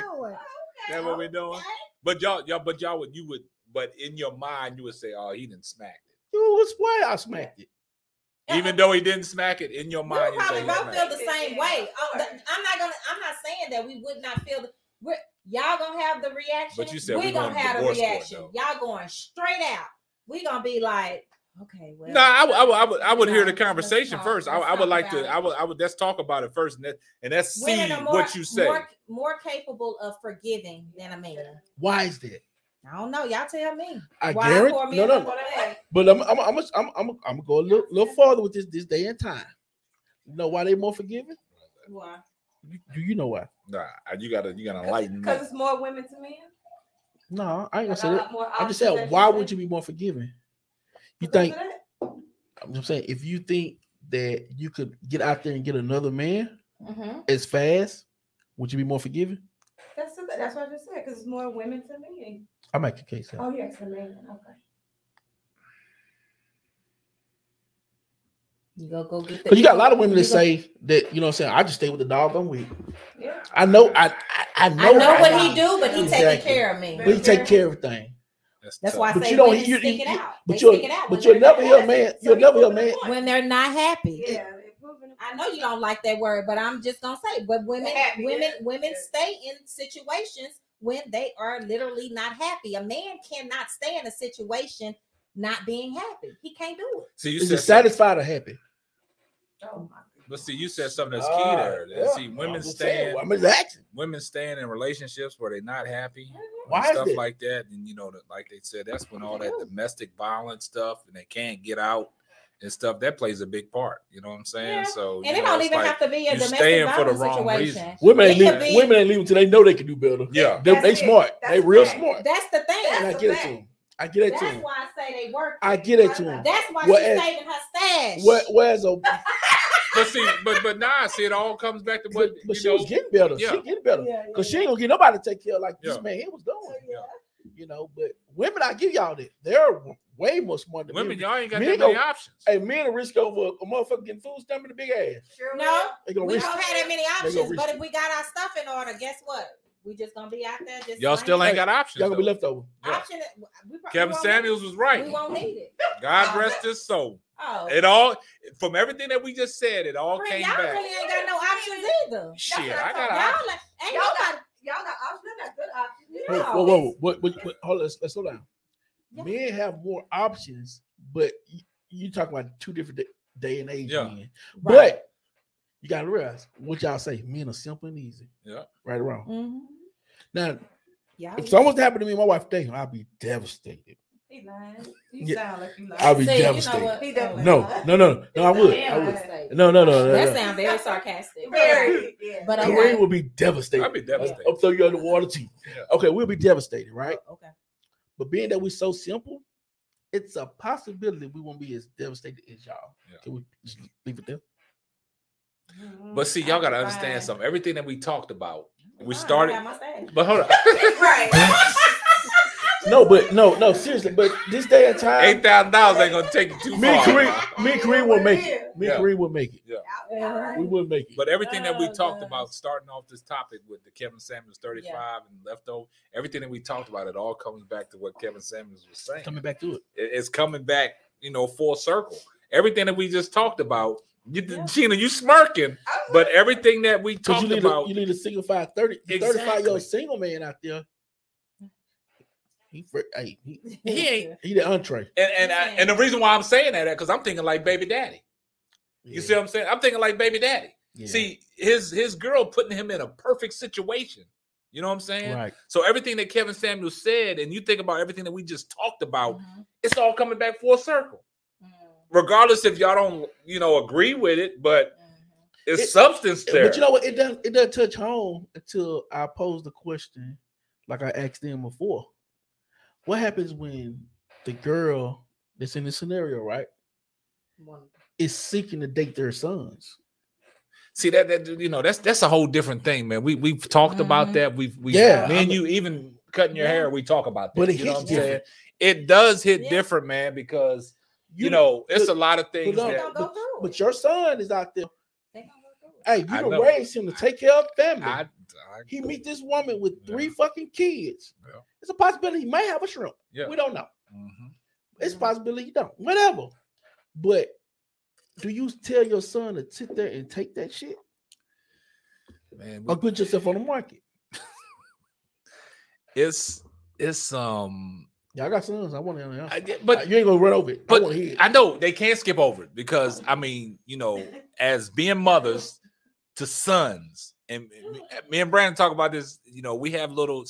That's what we're doing. But y'all, y'all, but y'all would you would, but in your mind you would say, oh, he didn't smack it. You was why I smacked it. Even though he didn't smack it, in your mind would you probably both feel the same way. Oh, th- I'm not gonna. I'm not saying that we would not feel. The, we're, y'all gonna have the reaction. But you said we we gonna going have a divorce court, reaction. y'all going straight out. We gonna be like, okay, well. No, I, would- I, would- I would, I would hear the conversation talk. first. I, I would like to. it. I would, I would. Let's talk about it first, and that, and let's see more, what you say. More, more capable of forgiving than a man. Why is that? I don't know. Y'all tell me. I why guarantee. Me no, no. But I'm, I'm, I'm, I'm, I'm, I'm gonna go a little, little farther with this this day and time. You know why they more forgiving? Why? You- Do you know why? Nah, you gotta, you gotta enlighten me. Because it's more women to men. No, I ain't gonna say that. lot more I just options, said, why would you be more forgiving? You think? I'm saying, if you think that you could get out there and get another man Mm-hmm. as fast, would you be more forgiving? That's the- that's what I just said. Because it's more women to men. I make a case. out. Oh, yes, the men. Okay. You go go get. the- Because you got a lot of women that say that you know what I'm saying. I just stay with the dog I'm with. Yeah. I know. I I, I know. I know what I- he do, but he taking Exactly. care of me. But he take care of everything. That's, That's why I But say you don't- women you- stick you- it out. But They you'll, stick out but you'll they're never hear a man. So You'll never hear a man. point. when they're not happy. Yeah, they're proving the I know you don't like that word, but I'm just gonna say, but women, women, women Yeah. stay in situations when they are literally not happy. A man cannot stay in a situation not being happy. He can't do it. See, you Is said it satisfied or happy? Oh, my But see, you said something that's key there. yeah. See, women I'm just staying, I'm women staying in relationships where they're not happy, Why and stuff that? like that. And you know, like they said, that's when all that domestic violence stuff and they can't get out and stuff that plays a big part. You know what I'm saying? Yeah. So And you it know, don't even like- have to be a you domestic staying for the violence wrong situation. reasons. Women It ain't leaving. be- Women ain't leaving until they know they can do better. Yeah. They, they smart. That's they real fact. smart. That's the thing. And I get a it to them. I get it to That's why I say they work. I get it to them. That's why Well, she's and- saving her stash. What? Where's a? (laughs) But see, but but nah, see, it all comes back to what But, but she know. was getting better. yeah. She getting better Yeah, because she ain't gonna get nobody to take care of like Yeah. this man he was doing. Oh, yeah. You know, but women, I give y'all that. They're way more smart than Women, men. y'all ain't got Men that many options. Hey, men are risk over a motherfucker getting food stomach in the big ass. Sure No, They gonna we risk. don't have that many options. But if we got our stuff in order, guess what? We just gonna be out there just Y'all still ain't got options. Y'all gonna be left over. Yeah. option. We, pro- Kevin we Samuels was right. We won't need it. God (laughs) rest his soul. Oh, It all from everything that we just said, it all Friend, came y'all back. really ain't got no options either. Shit, what I I got thought. Y'all like, ain't Y'all nobody. got y'all got options. That's good options. Whoa, whoa, whoa, whoa, wait, wait, wait, hold on, let's, let's slow down. Yeah. Men have more options, but you, you talk about two different day, day and age Yeah. men. Right. But you gotta realize what y'all say. Men are simple and easy. Yeah. Right or wrong. Mhm. Now, Y'all if something was to happen to me and my wife today, I'd be devastated. He lying. You Yeah. sound like you lying. I'll be See, you know devastated. what? He definitely No, lying. no, no, no, I would. I Damn, would. mistake. No, no, no, no. That no. sounds very sarcastic. Very. Yeah. But Kareem okay. will be devastated. I'll be devastated. I'll throw you underwater too. Yeah. Okay, we'll be devastated, right? Oh, okay. But being that we're so simple, it's a possibility we won't be as devastated as y'all. Yeah. Can we just leave it there? Mm-hmm. But see, y'all gotta Fine. understand something. Everything that we talked about, we started. got. But hold on. (laughs) Right. (laughs) No, but no, no, seriously. But this day and time, Eight thousand dollars ain't gonna take you too me and far. Kareem, me and Kareem will make it. Me and Yeah. Kareem will make it. Yeah, uh-huh. We will make it. But everything that we Oh, talked gosh. about, starting off this topic with the Kevin Samuels 35 and leftover, everything that we talked about, it all comes back to what Kevin Samuels was saying. Coming back to it. It- It's coming back, you know, full circle. Everything that we just talked about, you, Yeah. Gina, you smirking, but everything that we talked you need, a, about, you need a single five 30, 35 year old single man out there. He, fr- hey, he, (laughs) he ain't. he the entree. And and, I, and the reason why I'm saying that because I'm thinking like baby daddy. You see what I'm saying? I'm thinking like baby daddy. Yeah. See, his his girl putting him in a perfect situation. You know what I'm saying? right. So everything that Kevin Samuel said, and you think about everything that we just talked about, Mhm. it's all coming back full circle. Mhm. Regardless if y'all don't, you know, agree with it, but Mhm. it's It- substance there. But you know what? It doesn't it doesn't touch home until I pose the question, like I asked them before. What happens when the girl that's in the scenario, right, is seeking to date their sons? See that that you know that's that's a whole different thing, man. We we've talked about Mhm. that. We've we Yeah, me and I'm- you even cutting your Yeah. hair. We talk about that. But it you know what I'm hits saying? It does hit Yeah. different, man, because you, know it's but- a lot of things no, They that gonna go through But your son is out there. They gonna go through it. Hey, you I done know. raised him to take care of family. I, I he meet this woman with three Yeah. fucking kids. Yeah. It's a possibility he may have a shrimp. yeah. We don't know. Mhm. It's a Mhm. possibility you don't. Whatever. But do you tell your son to sit there and take that shit man. we- or put yourself on the market? (laughs) it's it's um Yeah, I got sons. I want to. I, But but you ain't gonna run over it. but I want it. I know they can't skip over it because I mean, you know, (laughs) as being mothers to sons, and me- me and Brandon talk about this. You know, we have little,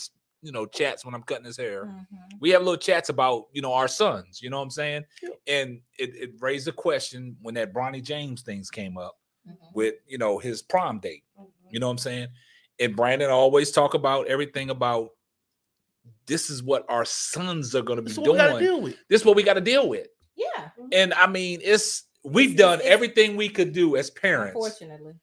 you know, chats when I'm cutting his hair. Mhm. We have little chats about you know our sons. You know what I'm saying? Yeah. And it, it raised a question when that Bronny James things came up Mhm. with you know his prom date. Mhm. You know what I'm saying? And Brandon always talk about everything about this is what our sons are going to be That's what we gotta doing. This is what we got to deal with. Yeah, And I mean, it's we've It's- done it's- everything we could do as parents, unfortunately.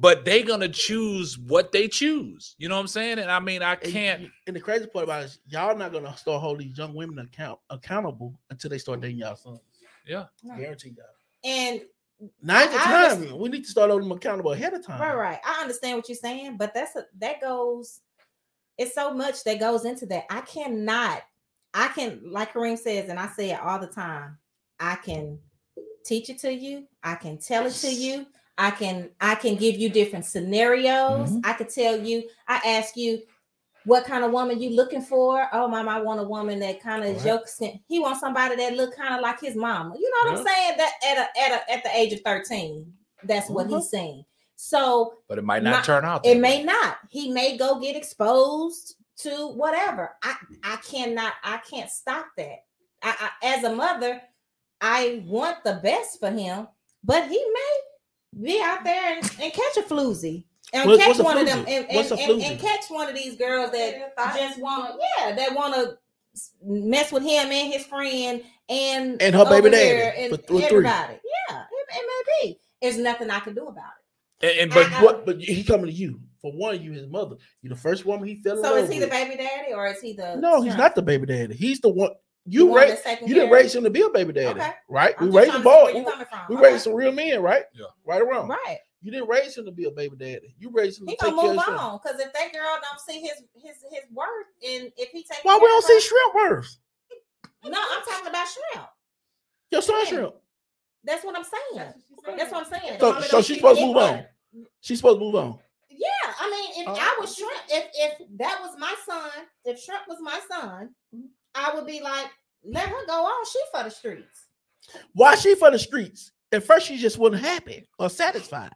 But they gonna choose what they choose. You know what I'm saying? And I mean, I can't. you- and the crazy part about it is y'all not gonna start holding these young women account accountable until they start dating y'all sons. Yeah. No. Guarantee y'all. And Now's the I time. understand- We need to start holding them accountable ahead of time. Right, right. I understand what you're saying, but that's a, that goes. It's so much that goes into that. I cannot. I can, like Kareem says, and I say it all the time. I can teach it to you. I can tell it to you. I can. I can give you different scenarios. Mm-hmm. I could tell you. I ask you, what kind of woman you looking for? Oh, mom, I want a woman that kind of Right. jokes. He wants somebody that look kind of like his mama. You know what I'm saying? That at a, at a, at the age of 13, that's what Mhm. he's saying. So But it might not My- turn out. it that may not. He may go get exposed to whatever. I I cannot. I can't stop that. I, I as a mother, I want the best for him, but he may be out there and, and catch a floozy and What- catch one of them and, and, and, and catch one of these girls that Yeah, just want to yeah that want to mess with him and his friend and And her baby daddy and for th- with three. everybody. Yeah, it, it may be. There's nothing I can do about it. And, and- but I- What? But he coming to you for one. You his mother. You the first woman he fell in So love is he the baby daddy or is he the No, he's shrimp? not the baby daddy. He's the one. The You one raised. You didn't raise him to be a baby daddy, Okay. right? I'm we raised trying the to see boy. We, you coming from. we Okay. raised some real men, right? Yeah. Right or wrong. Right. You didn't raise him to be a baby daddy. You raised him to He take gonna care move of his on because if that girl don't see his his his worth and if he takes Why we don't see shrimp worth? No, I'm talking about shrimp. Your son Yeah. shrimp. That's what I'm saying. That's what I'm saying. So, Mama so she's supposed to move on. worth. She's supposed to move on. Yeah, I mean, if Oh. I was shrimp, if if that was my son, if shrimp was my son, I would be like, let her go on. She for the streets. Why she for the streets? At first, she just wasn't happy or satisfied.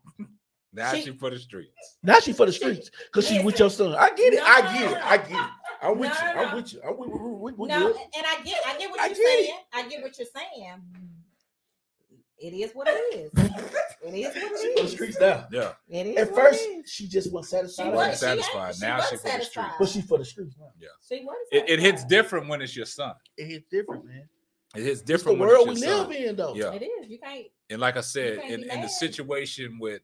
now she- she for the streets. Now she for the streets because she's with your son. I get it. I get it. I get it. I'm with No, you. no, I'm no. with you. I'm with, we, we, we no, good. and I get, I get what I you're get it. saying. I get what you're saying. It is what it is. (laughs) It is She what for it the is. streets now. Yeah. It is. At what first, it is. she just wasn't she satisfied. wasn't satisfied. She, Now was she for the streets. satisfied. but she for the streets now. She was. It, it hits different when it's your son. It hits different, man. It hits It's the different when world we it's your live son. in, though. Yeah. It is. You can't. And like I said, in, in the situation with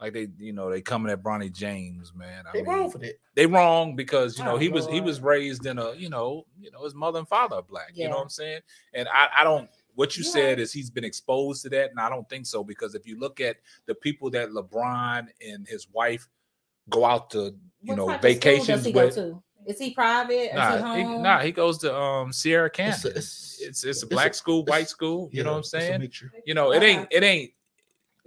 Like they, you know, they coming at Bronny James, man. I They mean, wrong for that. they wrong because you know he was he was raised in a you know you know his mother and father are black. You know what I'm saying? And I I don't. What you You're said is he's been exposed to that, and I don't think so because if you look at the people that LeBron and his wife go out to you What know type vacations does he go with. to? Is he private? Is he Nah, he, nah, he goes to um Sierra Canyon. It's a- It's it's- it's, a it's black a- school, white school. You know what I'm saying? You know, it ain't it ain't.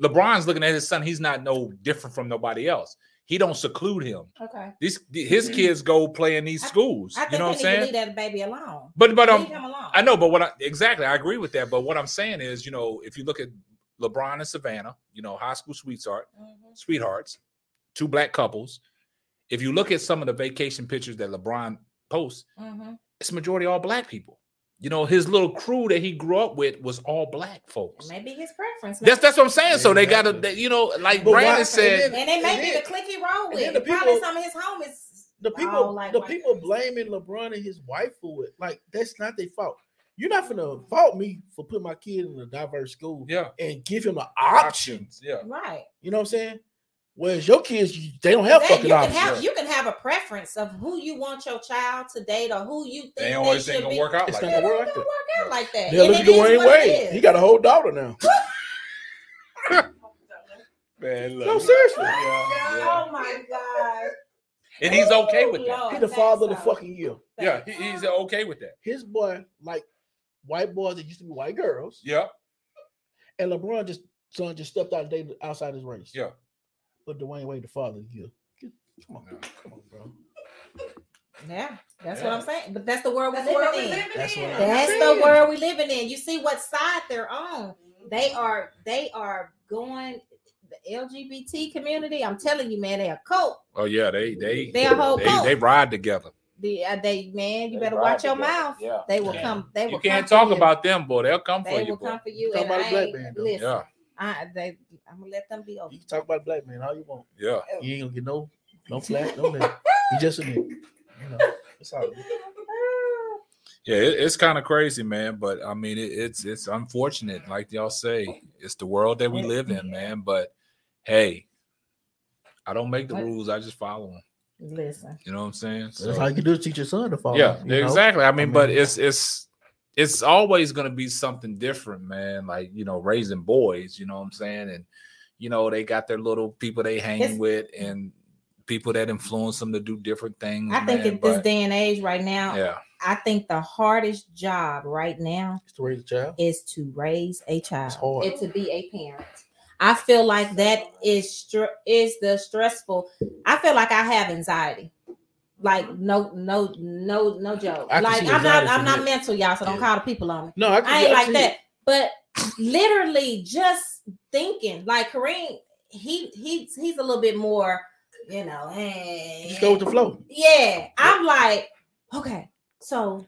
LeBron's looking at his son. He's not no different from nobody else. He don't seclude him. Okay. These his kids go play in these schools. I think you know what I'm saying? leave that baby alone. But but leave um, him alone. I know. But what I exactly I agree with that. But what I'm saying is, you know, if you look at LeBron and Savannah, you know, high school sweetheart, Mhm. sweethearts, two black couples. If you look at some of the vacation pictures that LeBron posts, Mhm. it's majority all black people. You know, his little crew that he grew up with was all black folks. Maybe his preference. That's that's what I'm saying. So they got to, you know, like But why- Brandon and said, then- and it may And be then- the clique he roll with. then the Probably people- some of his homies. The people, like the people folks. blaming LeBron and his wife for it, like that's not their fault. You're not gonna fault me for putting my kid in a diverse school yeah, and give him an option. options, yeah. Right. You know what I'm saying? Whereas your kids, they don't have That- fucking you can options. have you can have a preference of who you want your child to date or who you think They always they ain't should gonna be. work out It's like not that. gonna work don't like that. work out like that. They'll look at is Dwyane Wade. He got a whole daughter now. (laughs) Man, No, seriously. Yeah, yeah. Oh my god. And he's okay oh, with that. Lord, He the thanks, father of the fucking year. Yeah, he- he's okay with that. His boy, like white boys that used to be white girls, Yeah, and LeBron just son just stepped out and dated outside his race. yeah. But Dwyane Wade, the father of the year. Come on, come on, bro. Yeah, that's Yeah. what I'm saying. But that's the world we're That's living we in. living That's in. what That's the world we're living in. You see what side they're on. They are they are going the LGBT community. I'm telling you, man, they are cult. Oh yeah, they they They a whole they, cult. they ride together. The uh, they man, you They better watch your together. mouth. Yeah. They will Yeah. come. They will. You can't come talk for you. about them, boy. They'll come for you. They you, will boy. come for you. Talk And about I a black man, though. listen, Yeah, I, they, I'm gonna let them be over. You can talk about black man all you want. yeah. Oh. You ain't gonna get no no (laughs) flat, no nothing. You just a nigga. You know, that's all. Yeah, it, it's kind of crazy, man. But I mean, it, it's it's unfortunate, like y'all say, it's the world that we live in, man. But hey, I don't make the What? rules; I just follow them. Listen, You know what I'm saying? That's all you can do is teach your son to follow. yeah, you know? exactly. I mean, but mean- it's it's it's always going to be something different, man. Like you know, raising boys. You know what I'm saying? And you know, they got their little people they hang It's- with, and people that influence them to do different things. I think man, at this day and age, right now, yeah, I think the hardest job right now is to raise a child. is to raise a child hard. and to be a parent. I feel like that is str- is the stressful. I feel like I have anxiety. Like no, no, no, no joke. Like I'm not, I'm not that. mental, y'all. So don't Yeah. call the people on me. No, I, can, I ain't I like that. it. But literally, just thinking like Kareem, he he he's a little bit more, you know. eh, Just go with the flow. yeah, I'm like, okay, so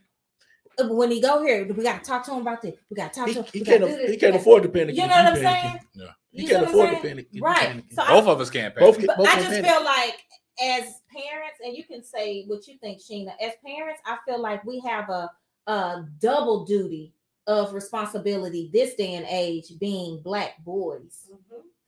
uh, when he go here, we gotta talk to him about this. We gotta talk He, to him. he can't. gotta aff- do this, He can't afford to panic. You know what I'm saying? Yeah. He You can't see what I'm afford to panic. Right. panicking. So I- both of us can't pay. Both both I can just panic. feel like as parents, and you can say what you think, Sheena. As parents, I feel like we have a a double duty of responsibility this day and age, being black boys.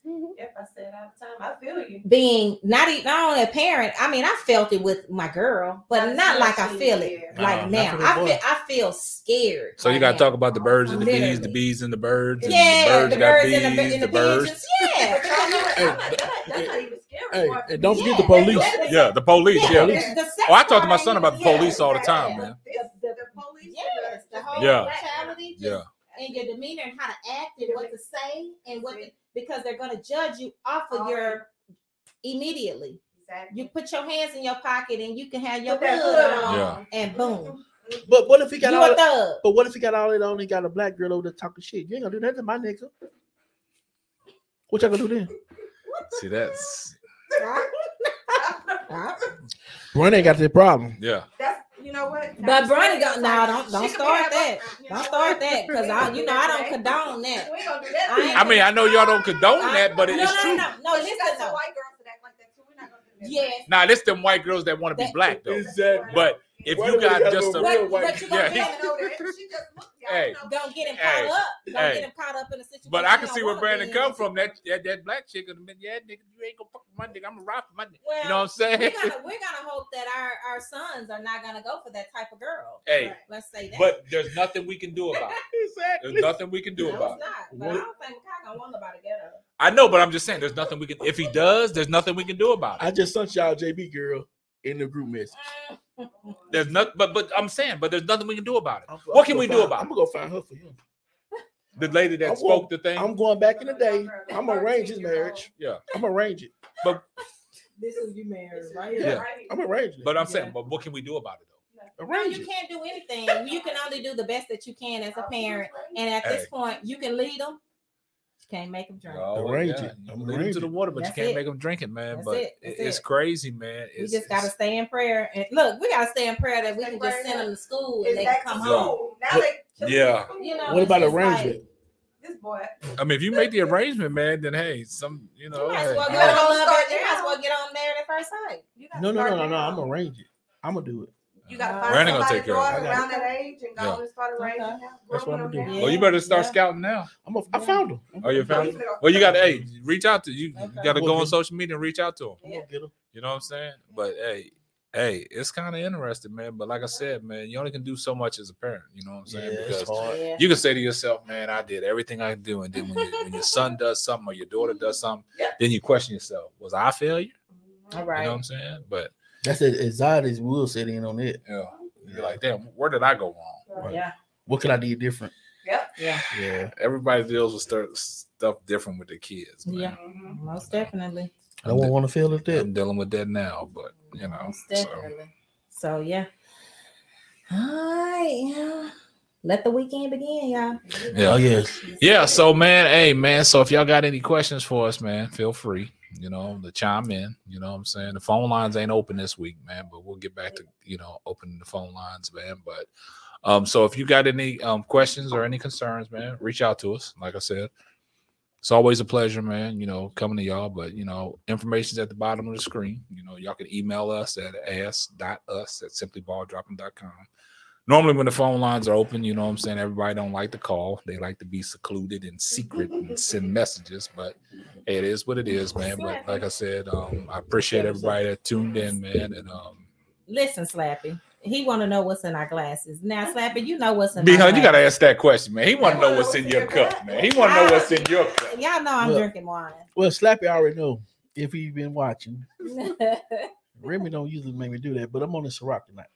Mm-hmm. Yep, I say it all the time. I feel you. being not even not only a parent. I mean, I felt it with my girl, but Not not like I feel in it there. like No, now. I feel I feel scared. So you got to now. talk about the birds and the bees, the bees and the birds. and Yeah, the birds the got birds bees, and the, and the the birds. pigeons. Yeah, But y'all know what? (laughs) Hey, I'm not- that- that's not even scary. Hey, boy. and don't forget the police. Yeah, the police. Yeah. the- the Oh, I talk to my son about the police all the time, man. The, the, the police. Yes, the whole Yeah. mentality, Yeah. and your demeanor and how to act and what to say and what to, because they're gonna judge you off of your immediately. Exactly. You put your hands in your pocket and you can have your hood hood on, Yeah. and boom, (laughs) But what if he got you all? that- thug. But what if he got all that on? and got a black girl over there talking shit. You ain't gonna do nothing to my nigga. What y'all gonna do then? See, that's Run ain't got that problem. yeah. That's you know what. But That's Bronny what go- nah, don't- don't start that. like, you Don't start that because We I- ain't you know, I do (laughs) don't condone that. We ain't gonna do that. I I mean, I know y'all don't condone I- that, but no, it's no, true. No, no, no, But you listen got though. white girls that act like that too. We're not gonna do that. Yes. Now, this them white girls that want to be black though. Exactly. But if Why you got gotta just a real But, white but Yeah, he- be Yeah, no, that- she just looked- hey, Don't get him Hey, caught up. Don't hey. get him caught up in a situation. but I can see where Brandon come from. That that, that black chick would have been, yeah, nigga, you ain't gonna fuck my nigga. I'm a rock for my nigga. Well, you know what I'm saying? We're gonna, we're (laughs) gonna hope that our, our sons are not gonna go for that type of girl. hey, Let's say that. but there's nothing we can do about it. (laughs) Exactly. There's nothing we can do no, about it's it. not. But I don't think Makai gonna want nobody to get her. I know, but I'm just saying, there's nothing we can. If he does, there's nothing we can do about it. I just sent y'all JB girl in the group message. Mm. There's nothing, but but I'm saying, but there's nothing we can do about it. I'm- What I'm can we gonna do find- about I'm it? gonna go find her for you. The lady that I'm spoke going- the thing. I'm going back in the day. I'm gonna arrange his marriage. yeah, I'm gonna arrange it. But this is you married, right? Yeah. I'm gonna arrange it. but I'm saying, but what can we do about it though? No, arrange you can't do anything. You can only do the best that you can as a parent. And at this point, you can lead them. You can't make them drink. Oh, Arrange yeah. it. You I'm lead them arrange to the water, but That's you can't it. make them drink it, man. That's but it. That's it's it. crazy, man. We It's, just gotta stay in prayer. And look, we gotta stay in prayer that we can just send them to school and they can come home. school? Now they Yeah. You know, What about just like, arrangement? this boy. I mean, if you make the arrangement, man, then hey, some you know. You might as well You get on go love start it. You might as well get on married at first sight. You gotta No, no, no, no, no. I'm gonna arrange it. I'm gonna do it. You gotta find Brandon gonna somebody take care of it. daughter I around that age and go Yeah. and start arranging. Okay. That's what I'm Grow gonna do. Well, you better start Yeah. scouting now. I'm a, I found him. I'm Oh, you found him? Well, you got to hey, reach out to you. You got to go on social media and reach out to him. I'm gonna get him. You know what I'm saying? But hey, hey, it's kind of interesting, man. But like I said, man, you only can do so much as a parent. You know what I'm saying? it's because you can say to yourself, man, I did everything I could do, and then when, you, when your son does something or your daughter does something, (laughs) Yeah. then you question yourself: Was I a failure? All right. You know what I'm saying? But That's as it. Anxieties will set in on it. you know, you're like, damn, where did I go wrong? Yeah. What can I do different? Yeah. Yeah. Everybody deals with stu- stuff different with their kids. Man. Yeah. Mhm. Most definitely. I don't want to feel like that. I'm dealing with that now, but you know, Most so, definitely. So, yeah. All right. Yeah. Let the weekend begin, y'all. yeah. Oh yes. Yeah, so man, hey man, so if y'all got any questions for us, man, feel free, you know, to chime in. You know what I'm saying? The phone lines ain't open this week, man, but we'll get back to, you know, opening the phone lines, man. But um, so if you got any um questions or any concerns, man, reach out to us. Like I said, it's always a pleasure, man, you know, coming to y'all. But you know, information's at the bottom of the screen. You know, y'all can email us at ask.us at simplyballdropping.com normally when the phone lines are open, you know what I'm saying, everybody don't like to call. They like to be secluded and secret and send messages, but hey, it is what it is, man. But like I said, um, I appreciate everybody that tuned in, man. And um Listen, Slappy. He want to know what's in our glasses. Now, Slappy, you know what's in B my you gotta ask that question, man. He wanna know what's in your cup, man. He wanna know what's in your cup. Y'all know I'm Look. drinking wine. Well, Slappy already know if he been watching. (laughs) Remy don't usually make me do that, but I'm on the Ciroc tonight.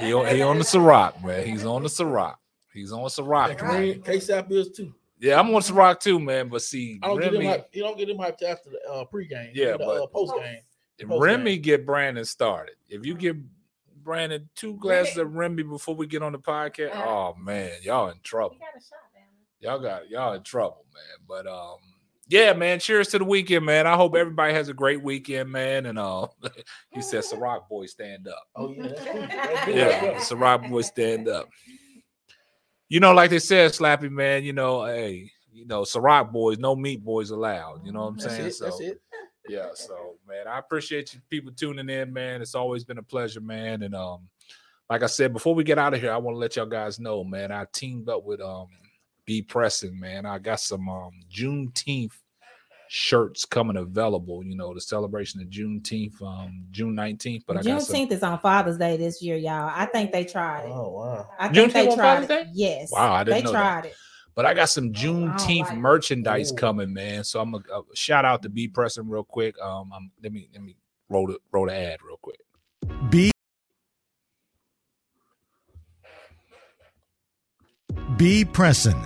He on, he on the Ciroc, man. He's on the Ciroc. He's on Ciroc. K man. Sap is too. Yeah, I'm on Ciroc too, man. But see, I don't get him Remy, hype. You don't get him hyped after the uh, pregame. Yeah, the, but- uh, post game. If Post Remy get Brandon started. If you give Brandon two glasses of Remy before we get on the podcast, Uh. oh man, y'all in trouble. got shot Y'all got y'all in trouble, man. But um, yeah, man. Cheers to the weekend, man. I hope everybody has a great weekend, man. And uh, (laughs) he said, (laughs) "Ciroc boy, stand up." Oh yeah, that's cool. That's good. Yeah, Ciroc boy, stand up. You know, like they said, Slappy man. You know, hey, you know, Ciroc boys, no meat boys allowed. You know what I'm That's saying? it. That's it. yeah so man i appreciate you people tuning in man it's always been a pleasure man and um like i said before we get out of here i want to let y'all guys know man i teamed up with um b pressing man i got some um juneteenth shirts coming available you know the celebration of juneteenth um june 19th but i got some Juneteenth is on Father's Day this year, y'all. I think they tried it. Oh wow. I think Juneteenth on tried Father's Day? it. Yes. Wow, I didn't they know that. it. But I got some Juneteenth like merchandise Ooh. coming, man. So I'm gonna uh, shout out to B Pressing real quick. Um, I'm, let me let me roll the roll the ad real quick. Be Be Pressin.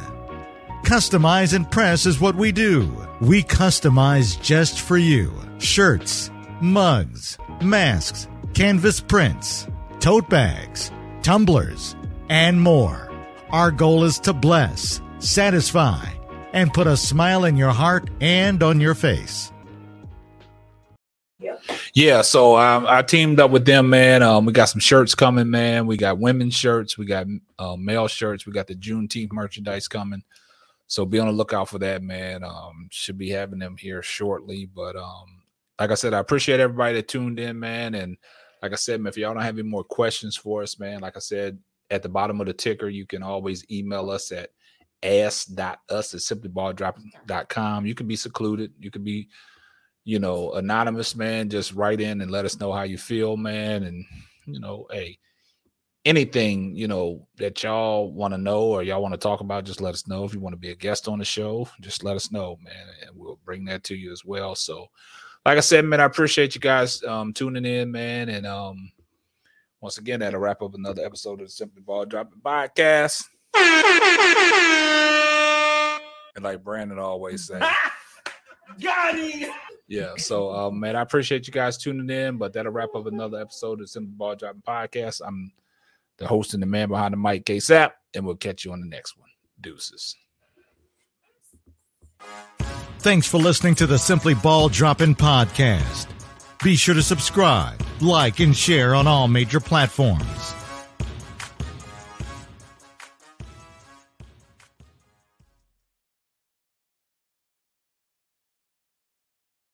Customize and press is what we do. We customize just for you. Shirts, mugs, masks, canvas prints, tote bags, tumblers, and more. Our goal is to bless, satisfy, and put a smile in your heart and on your face. Yeah, so um, I teamed up with them, man. Um, we got some shirts coming, man. We got women's shirts, we got uh, male shirts, we got the Juneteenth merchandise coming. So be on the lookout for that, man. Um, should be having them here shortly. But um, like I said, I appreciate everybody that tuned in, man. And like I said, man, if y'all don't have any more questions for us, man, like I said, at the bottom of the ticker. You can always email us at ask.us at simplyballdropping.com. You can be secluded. You can be, you know, anonymous, man. Just write in and let us know how you feel, man. And, you know, hey, anything, you know, that y'all want to know or y'all want to talk about, just let us know. If you want to be a guest on the show, just let us know, man. And we'll bring that to you as well. So, like I said, man, I appreciate you guys um, tuning in, man. And um, once again, that'll wrap up another episode of the Simply Ball Dropping Podcast. (laughs) And like Brandon always says, (laughs) Got him. Yeah. So, um, man, I appreciate you guys tuning in. But that'll wrap up another episode of the Simply Ball Dropping Podcast. I'm the host and the man behind the mic, K Sap, and we'll catch you on the next one. Deuces. Thanks for listening to the Simply Ball Dropping Podcast. Be sure to subscribe, like, and share on all major platforms.